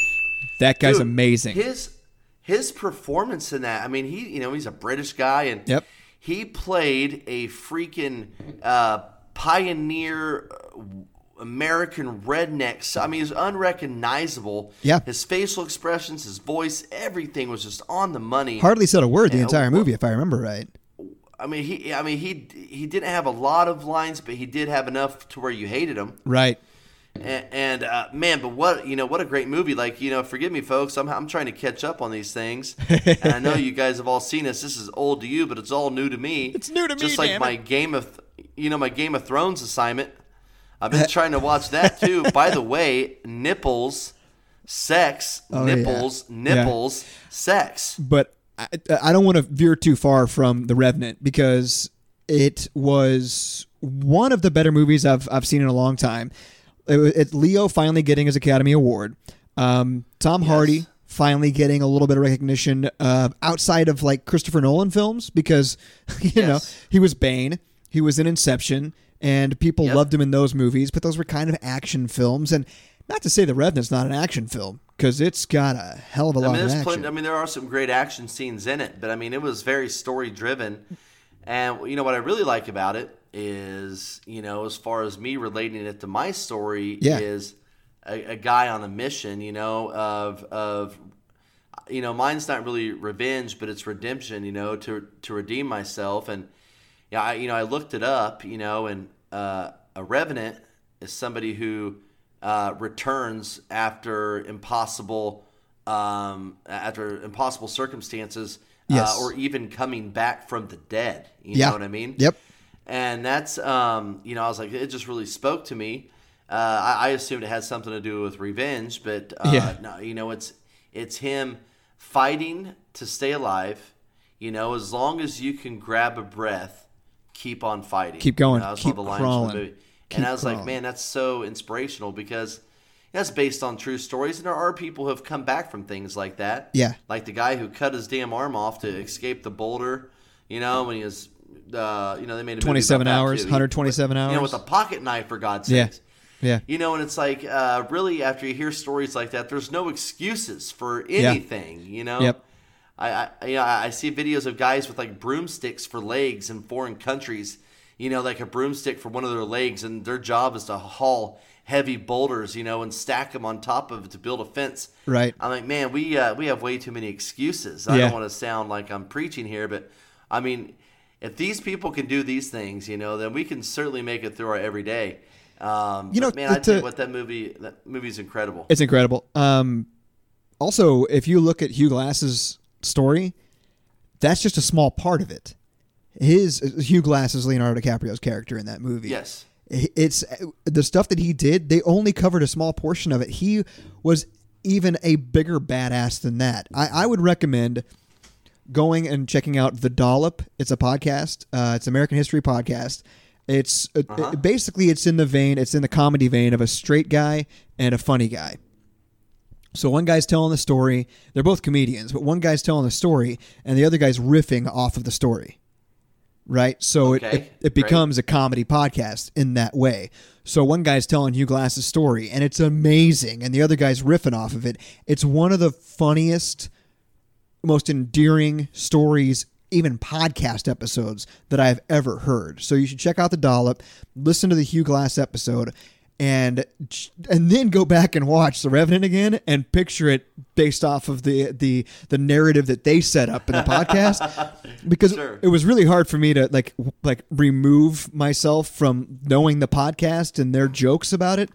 That guy's Dude, amazing. His his performance in that, I mean, he you know, he's a British guy and Yep. he played a freaking uh, pioneer uh, American redneck. So, I mean, he's unrecognizable. Yeah. His facial expressions, his voice, everything was just on the money. Hardly said a word the entire movie, if I remember right. I mean, he I mean, he he didn't have a lot of lines, but he did have enough to where you hated him. Right. And, and uh, man, but what you know, what a great movie! Like you know, forgive me, folks. I'm I'm trying to catch up on these things, and I know you guys have all seen this. This is old to you, but it's all new to me. It's new to me, Just like my it. Game of, you know, my Game of Thrones assignment. I've been trying to watch that too. By the way, nipples, sex, Oh, yeah. nipples, Yeah. nipples, sex. but I, I don't want to veer too far from The Revenant because it was one of the better movies I've I've seen in a long time. It, it, Leo finally getting his Academy Award. Um, Tom Hardy finally getting a little bit of recognition uh, outside of like Christopher Nolan films because you know he was Bane, he was in Inception, and people Yep. loved him in those movies. But those were kind of action films, and not to say The Revenant's not an action film because it's got a hell of a I lot mean, of action. plenty, I mean, there are some great action scenes in it, but I mean, it was very story driven. And you know what I really like about it is, you know, as far as me relating it to my story, Yeah. is a, a guy on a mission, you know, of of you know, mine's not really revenge, but it's redemption, you know, to to redeem myself. And yeah, I, you know, I looked it up, you know, and uh, a revenant is somebody who uh, returns after impossible, um, after impossible circumstances, Yes. uh, or even coming back from the dead. You Yeah. know what I mean? Yep. And that's, um, you know, I was like, it just really spoke to me. Uh, I, I assumed it had something to do with revenge, but uh, Yeah. no, you know, it's it's him fighting to stay alive. You know, as long as you can grab a breath, keep on fighting. Keep going. You know, Keep one the lines crawling. From the movie. Keep and I was like, man, that's so inspirational because that's based on true stories, and there are people who have come back from things like that. Yeah. like the guy who cut his damn arm off to escape the boulder. You know, when he was, uh, you know, they made a 27 hours, too. He- 127 You know, hours. with a pocket knife, for God's sake. Yeah. sakes. Yeah. You know, and it's like, uh, really, after you hear stories like that, there's no excuses for anything. You know. Yep. I, I, you know, I see videos of guys with like broomsticks for legs in foreign countries. You know, like a broomstick for one of their legs, and their job is to haul heavy boulders, you know, and stack them on top of it to build a fence. Right. I'm like, man, we uh, we have way too many excuses. I Yeah. don't want to sound like I'm preaching here, but I mean, if these people can do these things, you know, then we can certainly make it through our everyday. Um, You know, man, I tell you what, that movie, that movie's incredible. It's incredible. Um, also, if you look at Hugh Glass's story, that's just a small part of it. His Hugh Glass is Leonardo DiCaprio's character in that movie. Yes. it's the stuff that he did. They only covered a small portion of it. He was even a bigger badass than that. I, I would recommend going and checking out the Dollop. It's a podcast. Uh, it's American history podcast. It's uh, it- basically it's in the vein. It's in the comedy vein of a straight guy and a funny guy. So one guy's telling the story. They're both comedians, but one guy's telling the story, and the other guy's riffing off of the story. Right, so it, Okay, it, it great. becomes a comedy podcast in that way. So one guy's telling Hugh Glass's story, and it's amazing, and the other guy's riffing off of it. It's one of the funniest, most endearing stories, even podcast episodes that I've ever heard. So you should check out the dollop, listen to the Hugh Glass episode, and and then go back and watch The Revenant again and picture it based off of the the the narrative that they set up in the podcast. Because Sure. it was really hard for me to like like remove myself from knowing the podcast and their jokes about it,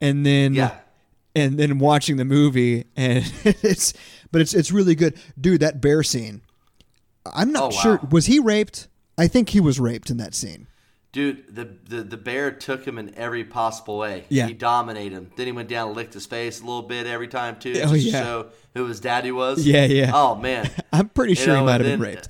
and then Yeah. and then watching the movie and it's but it's it's really good dude that bear scene i'm not Oh, wow. sure was he raped i think he was raped in that scene Dude, the, the the bear took him in every possible way. Yeah. He dominated him. Then he went down and licked his face a little bit every time too, Oh, just yeah. to show who his daddy was. Yeah, yeah. Oh man. i'm pretty You sure he might have been raped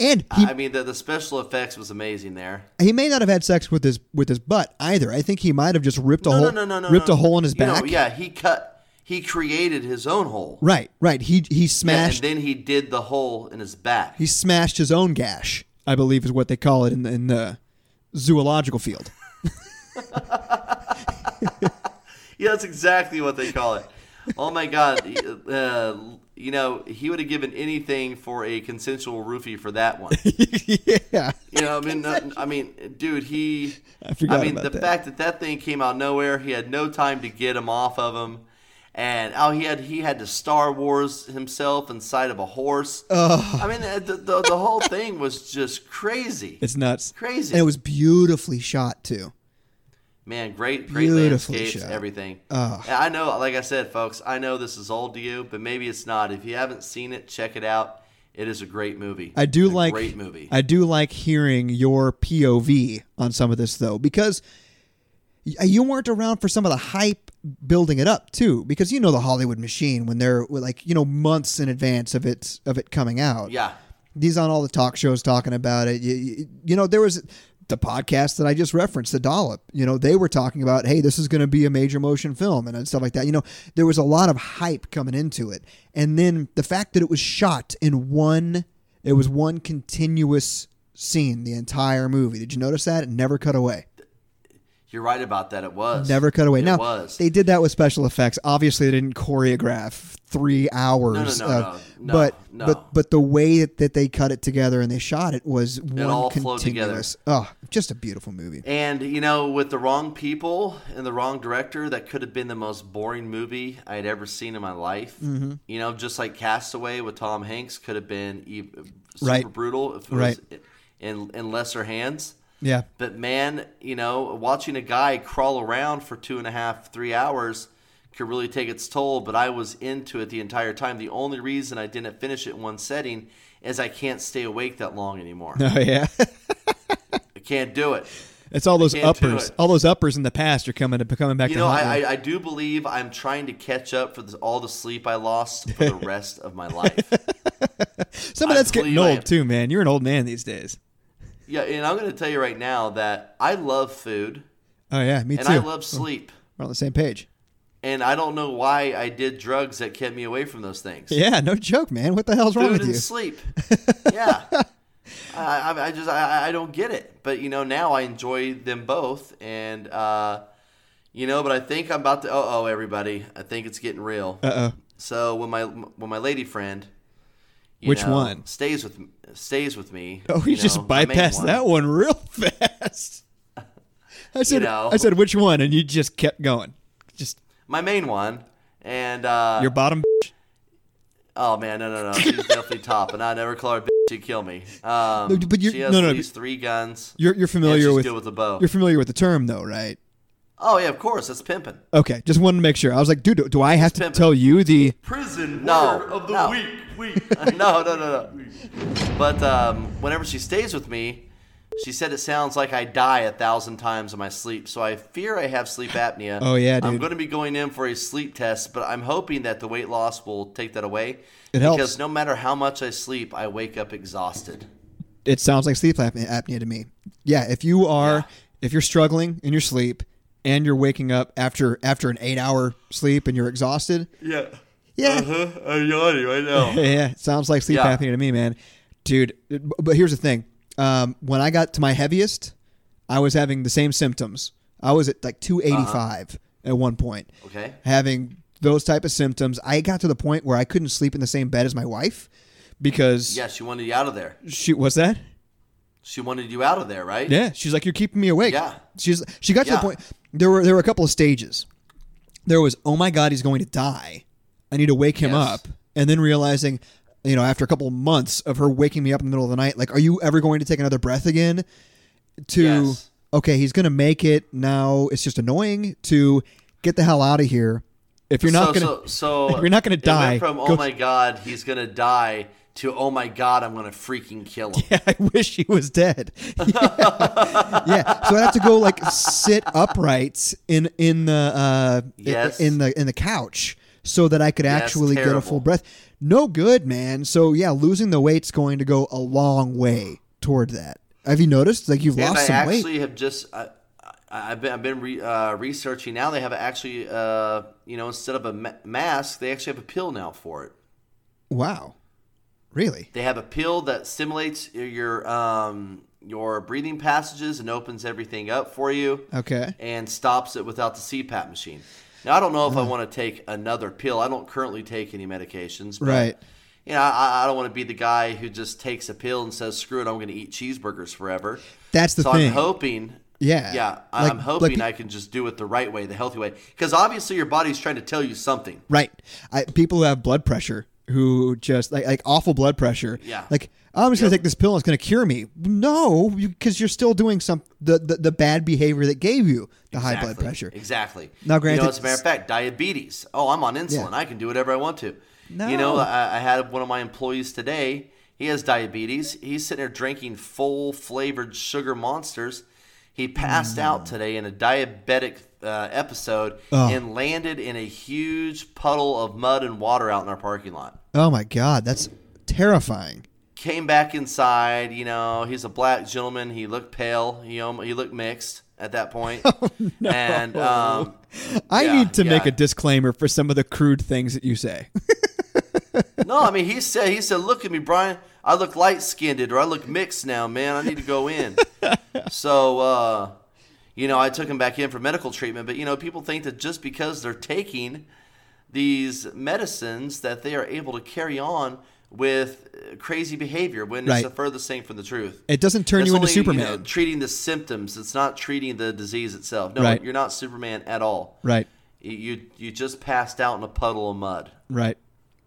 and he, I mean, the, the special effects was amazing there. he may not have had sex with his with his butt either i think he might have just ripped a No, hole no, no, no, ripped no. a hole in his You know, back yeah, he cut. He created his own hole. right right he he Yeah, and smashed then he did the hole in his back. he smashed his own gash I believe is what they call it in the, in the zoological field. Yeah, that's exactly what they call it. Oh my god, uh, you know he would have given anything for a consensual roofie for that one. yeah. You know, I mean, uh, I mean, dude, he. I forgot I mean, about the that. fact that that thing came out of nowhere, he had no time to get him off of him, and oh, he had he had to Star Wars himself inside of a horse. I mean, the, the the whole thing was just crazy. It's nuts. Crazy. And it was beautifully shot too. Man, great, great Beautifully landscapes, shot. everything. Oh. I know, like I said, folks, I know this is old to you, but maybe it's not. If you haven't seen it, check it out. It is a great movie. I do A like great movie. I do like hearing your POV on some of this though because you weren't around for some of the hype building it up too because you know the Hollywood machine when they're like you know months in advance of it of it coming out. yeah, He's on all the talk shows talking about it. You, you, you know there was the podcast that I just referenced, the Dollop. You know they were talking about hey this is going to be a major motion film and uh, stuff like that. You know there was a lot of hype coming into it, and then the fact that it was shot in one it was one continuous scene the entire movie. Did you notice that? It never cut away. You're right about that. It was Never cut away. It now was. they did that with special effects. Obviously, they didn't choreograph three hours. No, no, no, of- no. No, but no. but but the way that, that they cut it together and they shot it was one all flowed continuous. Oh, just a beautiful movie. And you know, with the wrong people and the wrong director, that could have been the most boring movie I had ever seen in my life. Mm-hmm. You know, just like Castaway with Tom Hanks could have been super Right. brutal if it Right. was in in lesser hands. Yeah, But man, you know, watching a guy crawl around for two and a half, three hours could really take its toll. But I was into it the entire time. The only reason I didn't finish it in one setting is I can't stay awake that long anymore. oh yeah. I can't do it. it's all those uppers. All those uppers in the past are coming to coming back You know, I. I, I do believe I'm trying to catch up for the, all the sleep I lost for the rest of my life. Some of that's getting old too, man. You're an old man these days. Yeah, and I'm going to tell you right now that I love food Oh yeah, me and too. I love sleep. We're on the same page. And I don't know why I did drugs that kept me away from those things. Yeah, no joke, man. What the hell's wrong with you? food and you? sleep. yeah, I, I, I just I, I don't get it. But you know now I enjoy them both, and uh, you know. But I think I'm about to. Oh, oh, everybody! I think it's getting real. Uh oh. So when my when my lady friend, you Which know, one? stays with stays with me? Oh, you, you just know, my bypassed one. that one real fast. I said, know. I said, which one? And you just kept going. Just My main one, and uh, your bottom. oh man, no, no, no, she's definitely top, and I never call her bitch. She'd kill me. Um, No, but you're- she has no, no, at least three guns. You're you're familiar with, with the bow. you're familiar with the term though, right? Oh yeah, of course, that's pimping. Okay, just wanted to make sure. I was like, dude, do, do I have to pimping. tell you the? Prison no, of the no. week, week. no, no, no, no. But um, whenever she stays with me, she said it sounds like I die a thousand times in my sleep. So I fear I have sleep apnea. Oh, yeah, dude. I'm going to be going in for a sleep test, but I'm hoping that the weight loss will take that away. It helps. because no matter how much I sleep, I wake up exhausted. It sounds like sleep apnea, apnea to me. Yeah, if you are, Yeah. if you're struggling in your sleep and you're waking up after after an eight hour sleep and you're exhausted, Yeah. Yeah, Uh-huh. I'm yawning right now. yeah, sounds like sleep Yeah. apnea to me, man. Dude, but here's the thing. Um, when I got to my heaviest, I was having the same symptoms. I was at like 285 at one point, Okay. having those type of symptoms. I got to the point where I couldn't sleep in the same bed as my wife because Yeah, she wanted you out of there. she what's that? She wanted you out of there, right? Yeah, she's like, you're keeping me awake. Yeah. She's she got to the point. There were there were a couple of stages. There was, oh my god, he's going to die. I need to wake him Yes. up, and then realizing, you know, after a couple months of her waking me up in the middle of the night, like, are you ever going to take another breath again? To Yes. okay, he's going to make it. Now it's just annoying. To get the hell out of here. If you're not so, gonna, so, so you're not gonna die, from go- oh my god, he's gonna die to oh my god, I'm gonna freaking kill him. Yeah, I wish he was dead. Yeah. Yeah. So I have to go like sit upright in in the uh Yes. in the in the couch so that I could Yeah, actually get a full breath. No good, man. So yeah, losing the weight's going to go a long way toward that. Have you noticed? Like you've And lost I some actually weight. have just I, I, I've been I've been re, uh, researching now. They have actually uh, you know instead of a ma- mask, they actually have a pill now for it. Wow. Really? They have a pill that stimulates your um, your breathing passages and opens everything up for you. Okay. And stops it without the CPAP machine. Now I don't know if I want to take another pill. I don't currently take any medications. But, Right. You know, I, I don't want to be the guy who just takes a pill and says, "Screw it, I'm going to eat cheeseburgers forever." That's the thing. so thing. I'm hoping. Yeah. Yeah, Like- I'm hoping like- I can just do it the right way, the healthy way. Because obviously your body's trying to tell you something. Right. I, people who have blood pressure who just like like awful blood pressure. Yeah. Like I'm just gonna take this pill and it's gonna cure me. No, because you're still doing some the, the the bad behavior that gave you the high blood pressure. Exactly. Now, you granted, know, as a matter of fact, diabetes. Oh, I'm on insulin. Yeah. I can do whatever I want to. No. You know, I, I had one of my employees today. He has diabetes. He's sitting there drinking full flavored sugar monsters. He passed out today in a diabetic uh, episode Mm. Oh. and landed in a huge puddle of mud and water out in our parking lot. Oh my god, that's terrifying. Came back inside. You know, he's a black gentleman. He looked pale. He he looked mixed at that point. Oh, And um, I Yeah, need to make a disclaimer for some of the crude things that you say. No, I mean he said he said, "Look at me, Brian. I look light skinned, or I look mixed now, man. I need to go in." so, uh, you know, I took him back in for medical treatment. But you know, people think that just because they're taking these medicines, that they are able to carry on with uh, crazy behavior when Right. it's the furthest thing from the truth. It doesn't turn That's you into only, Superman. know, treating the symptoms. It's not treating the disease itself. No, Right. you're not Superman at all. right. You, you you just passed out in a puddle of mud. Right.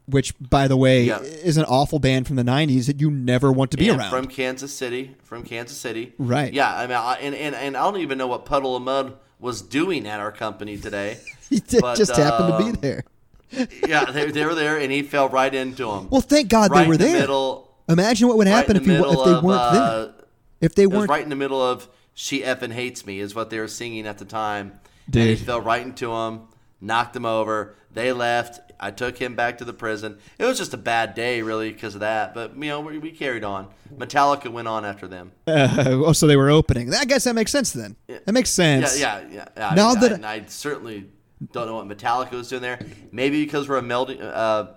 Which, by the way, Yeah. is an awful band from the '90s that you never want to be Yeah, around. from Kansas City. From Kansas City. Right. Yeah, I mean, I, and, and and I don't even know what Puddle of Mudd was doing at our company today. he did- but, just happened to um, be there. yeah, they, they were there, and he fell right into them. Well, thank God right they were in the there. Middle, Imagine what would happen in if, you, if they of, weren't uh, there. If they weren't, right in the middle of "She effing hates me" is what they were singing at the time. And he fell right into him, knocked him over. They left. I took him back to the prison. It was just a bad day, really, because of that. But you know, we, we carried on. Metallica went on after them. uh, oh, so they were opening. I guess that makes sense then. That makes sense. yeah, yeah. yeah. I Now mean, that- I, I certainly don't know what Metallica was doing there. Maybe because we're a melding, uh,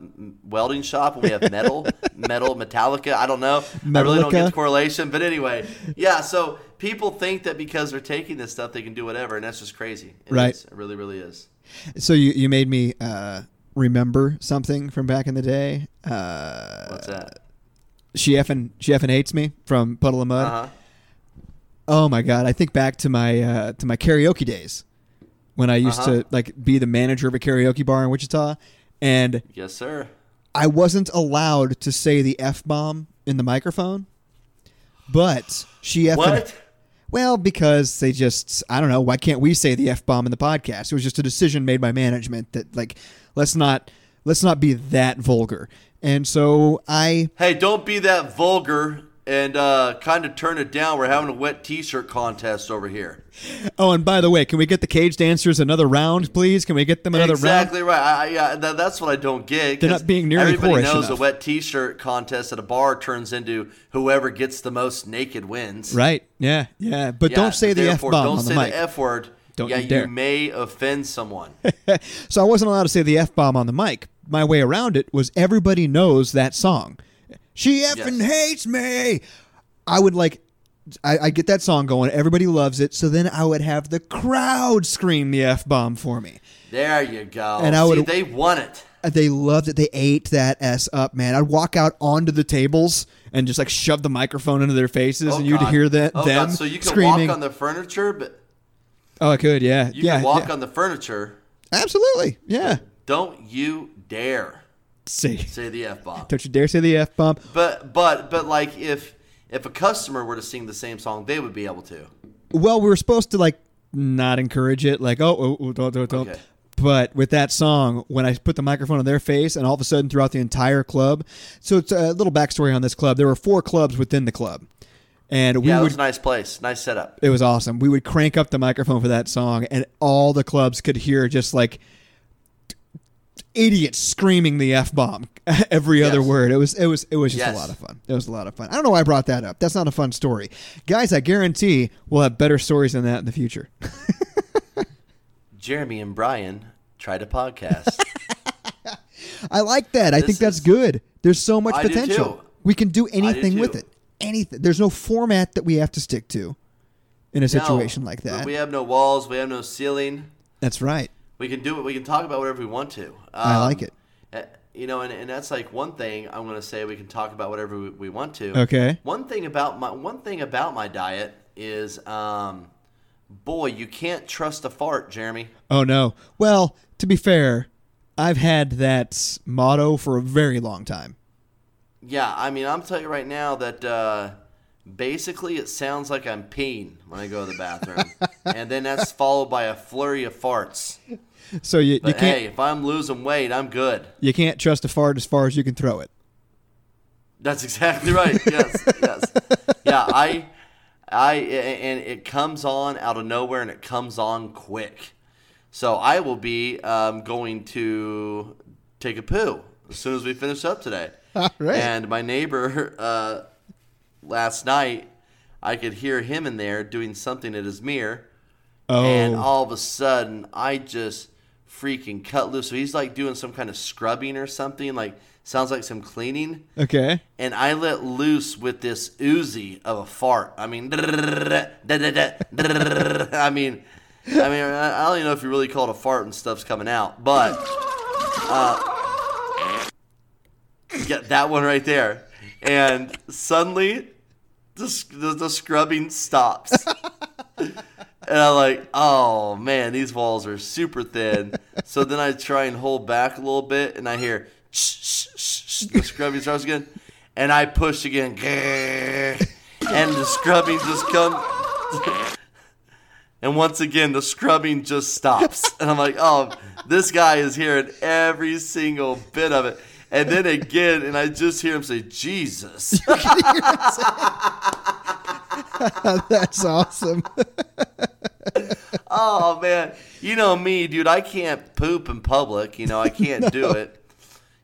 welding shop and we have metal, metal, Metallica. I don't know. I really don't get Metallica? the correlation. But anyway, yeah. So people think that because they're taking this stuff, they can do whatever, and that's just crazy. It Right. is. It really, really is. So you you made me uh, remember something from back in the day. Uh, What's that? she effing she effing hates me from Puddle of Mudd. Uh huh. Oh my god! I think back to my uh, to my karaoke days when I used Uh-huh. to like be the manager of a karaoke bar in Wichita, and Yes, sir. I wasn't allowed to say the f bomb in the microphone. But she effing What? well because they just I don't know why can't we say the f bomb in the podcast? It was just a decision made by management that like let's not let's not be that vulgar. And so I Hey, don't be that vulgar and uh, kind of turn it down. We're having a wet T-shirt contest over here. oh and by the way, can we get the cage dancers another round, please? Can we get them another round? exactly right. I, yeah, that, that's what I don't get. They're not being nearly Everybody knows enough. a wet T-shirt contest at a bar turns into whoever gets the most naked wins. Right? Yeah, yeah. But Yeah, don't say the f bomb Don't on the say mic. the f word. Don't yeah, you dare. may offend someone. so I wasn't allowed to say the f bomb on the mic. My way around it was everybody knows that song. She effing Yes. hates me. I would like, I, I get that song going. Everybody loves it. So then I would have the crowd scream the f bomb for me. there you go. And I See, would- they won it. Uh, they loved it. They ate that s up, man. I'd walk out onto the tables and just like shove the microphone into their faces, Oh, and you'd God. hear that Oh, them God. So you can screaming. walk on the furniture, but oh, I could, yeah, you yeah, can walk yeah. on the furniture. absolutely, yeah. Don't you dare See, say the f bomb. don't you dare say the f bomb. But but but like if if a customer were to sing the same song, they would be able to. Well, we were supposed to like not encourage it, like oh, oh, oh don't, don't, don't. Okay. But with that song, when I put the microphone on their face, and all of a sudden throughout the entire club, so it's a little backstory on this club. There were four clubs within the club, and we Yeah, it would. was a nice place, nice setup. It was awesome. We would crank up the microphone for that song, and all the clubs could hear just like idiots screaming the f bomb every other Yes. word. It was it was it was just Yes. a lot of fun. It was a lot of fun. I don't know why I brought that up. That's not a fun story, guys. I guarantee we'll have better stories than that in the future. Jeremy and Brian tried a podcast. I like that. I think that's is- good There's so much I do potential. We can do anything with too. it. Anything. There's no format that we have to stick to in a situation No, like that. We have no walls. We have no ceiling. That's right. We can do it. We can talk about whatever we want to. I Um, like it. uh, You know, and, and that's like one thing I'm going to say. We can talk about whatever we, we want to. Okay. One thing about my one thing about my diet is, um, boy, you can't trust a fart, Jeremy. Oh no. Well, to be fair, I've had that motto for a very long time. Yeah, I mean, I'm telling you right now that uh, basically it sounds like I'm peeing when I go to the bathroom, and then that's followed by a flurry of farts. So you, you can't hey, if I'm losing weight, I'm good. you can't trust a fart as far as you can throw it. That's exactly right. Yes, yes. Yeah, I, I, and it comes on out of nowhere, and it comes on quick. So I will be um, going to take a poo as soon as we finish up today. All right. And my neighbor uh, last night, I could hear him in there doing something at his mirror, Oh, and all of a sudden I just freaking cut loose. So he's like doing some kind of scrubbing or something. Like sounds like some cleaning okay. and I let loose with this Uzi of a fart. I mean, I mean, I mean, I don't even know if you really call it a fart and stuff's coming out, but uh, get that one right there, and suddenly the, the, the scrubbing stops. And I'm like, oh man, these walls are super thin. So then I try and hold back a little bit, and I hear shh, shh, shh, the scrubbing starts again, and I push again, and the scrubbing just comes. And once again, the scrubbing just stops, and I'm like, oh, this guy is hearing every single bit of it. And then again, and I just hear him say, Jesus. That's awesome. Oh man, you know me, dude. I can't poop in public. You know, I can't do it.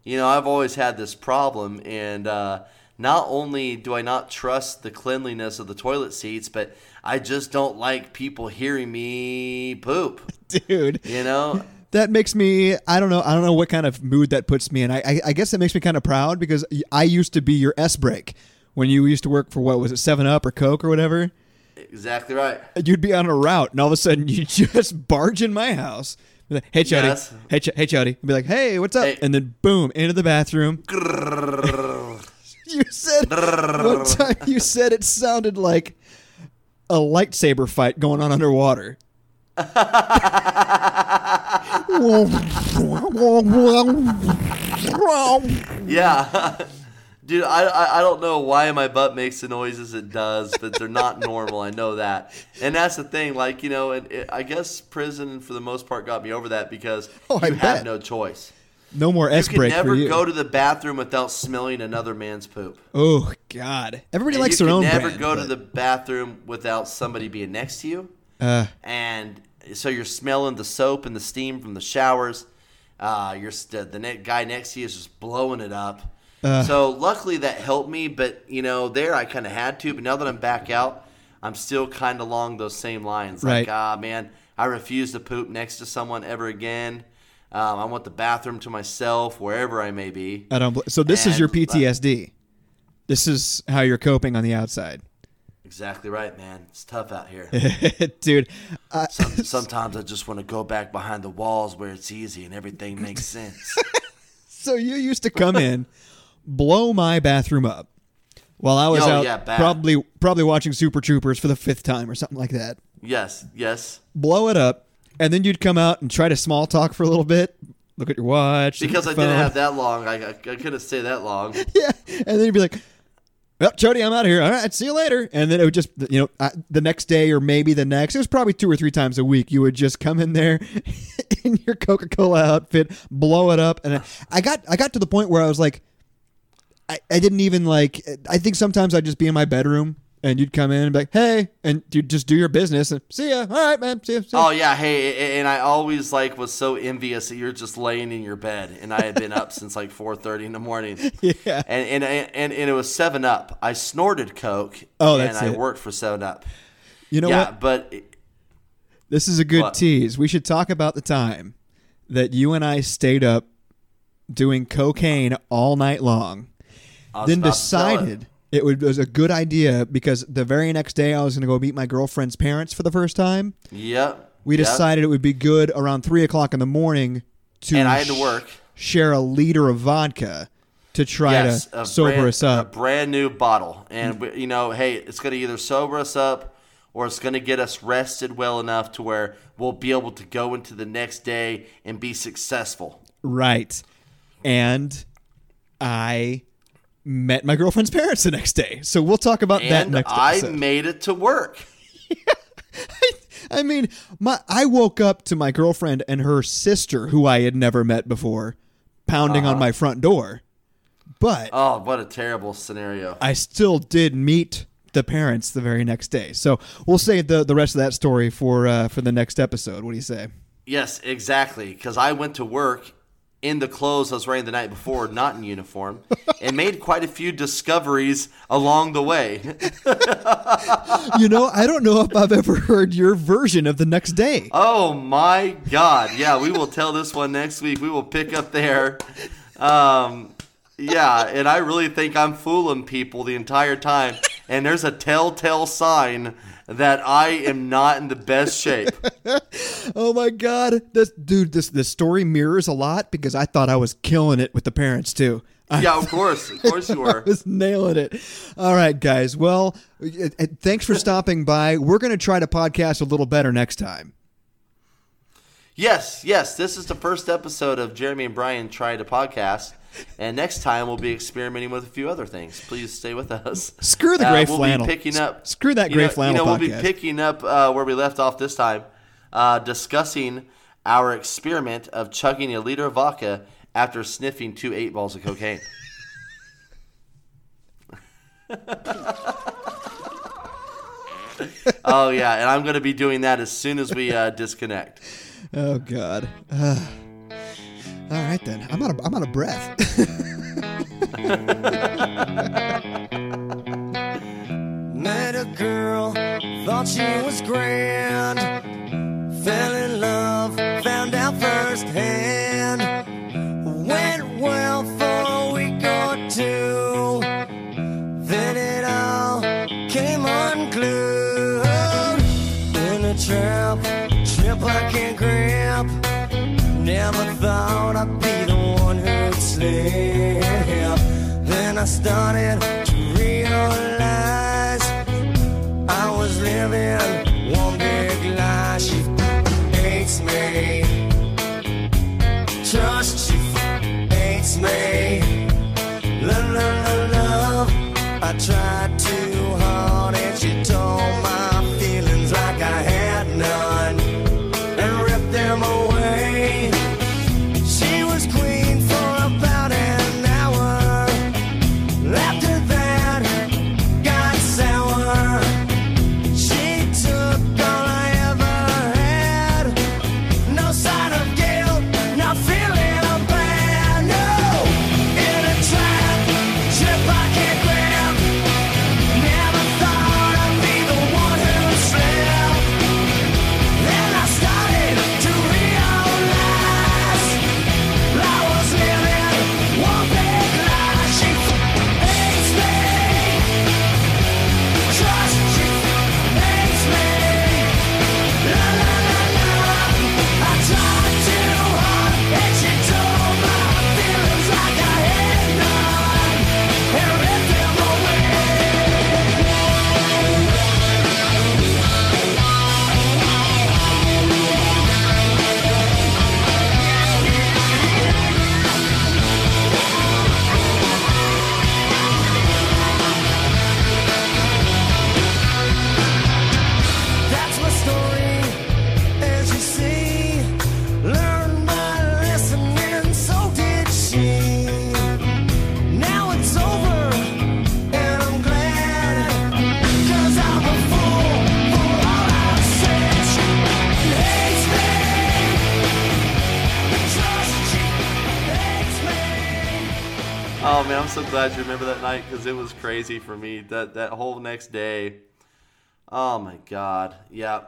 You know, I've always had this problem, and uh, not only do I not trust the cleanliness of the toilet seats, but I just don't like people hearing me poop. Dude. You know, That makes me I don't know I don't know what kind of mood that puts me in. I I, I guess it makes me kind of proud because I used to be your S break when you used to work for what was it Seven Up or Coke or whatever. exactly right. You'd be on a route and all of a sudden you just barge in my house. Like, hey Chuddy, Yes. hey Ch- hey Chuddy, I'd be like, hey, what's up? Hey. And then boom, into the bathroom. you said one time you said it sounded like a lightsaber fight going on underwater. Yeah. Dude, I, I, I don't know why my butt makes the noises it does, but they're not normal. I know that. And that's the thing. Like, you know, and it, I guess prison, for the most part, got me over that because Oh, I you have bet. no choice. No more You can never you. go to the bathroom without smelling another man's poop. oh God! Everybody And likes you their can own never brand, go to the bathroom without somebody being next to you. Uh, and so you're smelling the soap and the steam from the showers. Uh, you're st- the ne- guy next to you is just blowing it up. Uh. so luckily that helped me, but you know there I kind of had to. But now that I'm back out, I'm still kind of along those same lines. Like Right. ah man, I refuse to poop next to someone ever again. Um, I want the bathroom to myself wherever I may be. I don't. bl- So this is your And, uh, PTSD. This is how you're coping on the outside, Exactly right, man. It's tough out here. dude. I, Some, sometimes I just want to go back behind the walls where it's easy and everything makes sense. so you used to come in, blow my bathroom up, while I was Oh, out yeah, probably probably watching Super Troopers for the fifth time or something like that. yes, yes. Blow it up, and then you'd come out and try to small talk for a little bit. Look at your watch. Because I your didn't have that long. I, I, I couldn't stay that long. yeah, and then you'd be like, "Well, Jody, I'm out of here. All right, see you later." And then it would just, you know, uh, the next day or maybe the next. It was probably two or three times a week. You would just come in there in your Coca Cola outfit, blow it up, and I, I got, I got to the point where I was like, I, I didn't even like. I think sometimes I'd just be in my bedroom. And you'd come in and be like, "Hey," and you'd just do your business and see ya. All right, man. See ya. See ya. Oh yeah, hey, and I always like was so envious that you're just laying in your bed, and I had been up since like 4:30 in the morning. Yeah. And and and, and it was Seven Up. I snorted Coke. Oh, that's and I it. worked for Seven Up. you know yeah, what? but it- This is a good What? tease. We should talk about the time that you and I stayed up doing cocaine all night long. Then tell it. was a good idea because the very next day I was going to go meet my girlfriend's parents for the first time. Yep. We yep. decided it would be good around three o'clock in the morning to and I had to work. share a liter of vodka to try yes, to sober brand, us up. A brand new bottle, and we- you know, hey, it's going to either sober us up or it's going to get us rested well enough to where we'll be able to go into the next day and be successful. Right. And I met my girlfriend's parents the next day. So we'll talk about that next I episode. made it to work. I mean, my I woke up to my girlfriend and her sister, who I had never met before, pounding on my front door. But Oh, what a terrible scenario. I still did meet the parents the very next day. So we'll save the, the rest of that story for uh, for the next episode. What do you say? Yes, exactly. Because I went to work in the clothes I was wearing the night before, not in uniform, and made quite a few discoveries along the way. You know, I don't know if I've ever heard your version of the next day. Oh my God! Yeah, we will tell this one next week. We will pick up there. Um, yeah, and I really think I'm fooling people the entire time. And there's a telltale sign that I am not in the best shape. Oh my god, this dude, this this story mirrors a lot because I thought I was killing it with the parents too. Yeah, of course, of course you were. was nailing it. All right, guys. Well, thanks for stopping by. We're going to try to podcast a little better next time. Yes, yes. This is the first episode of Jeremy and Brian try to podcast, and next time we'll be experimenting with a few other things. Please stay with us. Screw the Uh, gray we'll flannel. Be picking up. S- screw that you gray know, flannel You know, we'll be picking up uh, where we left off this time, uh, discussing our experiment of chugging a liter of vodka after sniffing two eight balls of cocaine. oh yeah, and I'm going to be doing that as soon as we uh, disconnect. Oh god. All right then. I'm out of I'm out of breath. Met a girl, thought she was grand. Fell in love, found out firsthand. Went well for a week or two. Then it all came unglued. In a trap, trip I can't grab. Never thought I'd be the one who'd slip. Then I started to realize I was living one big lie. She hates me. Trust she hates me. Love, love, love, love. I tried too you remember that night because it was crazy for me. That that whole next day. Oh my god. Yeah.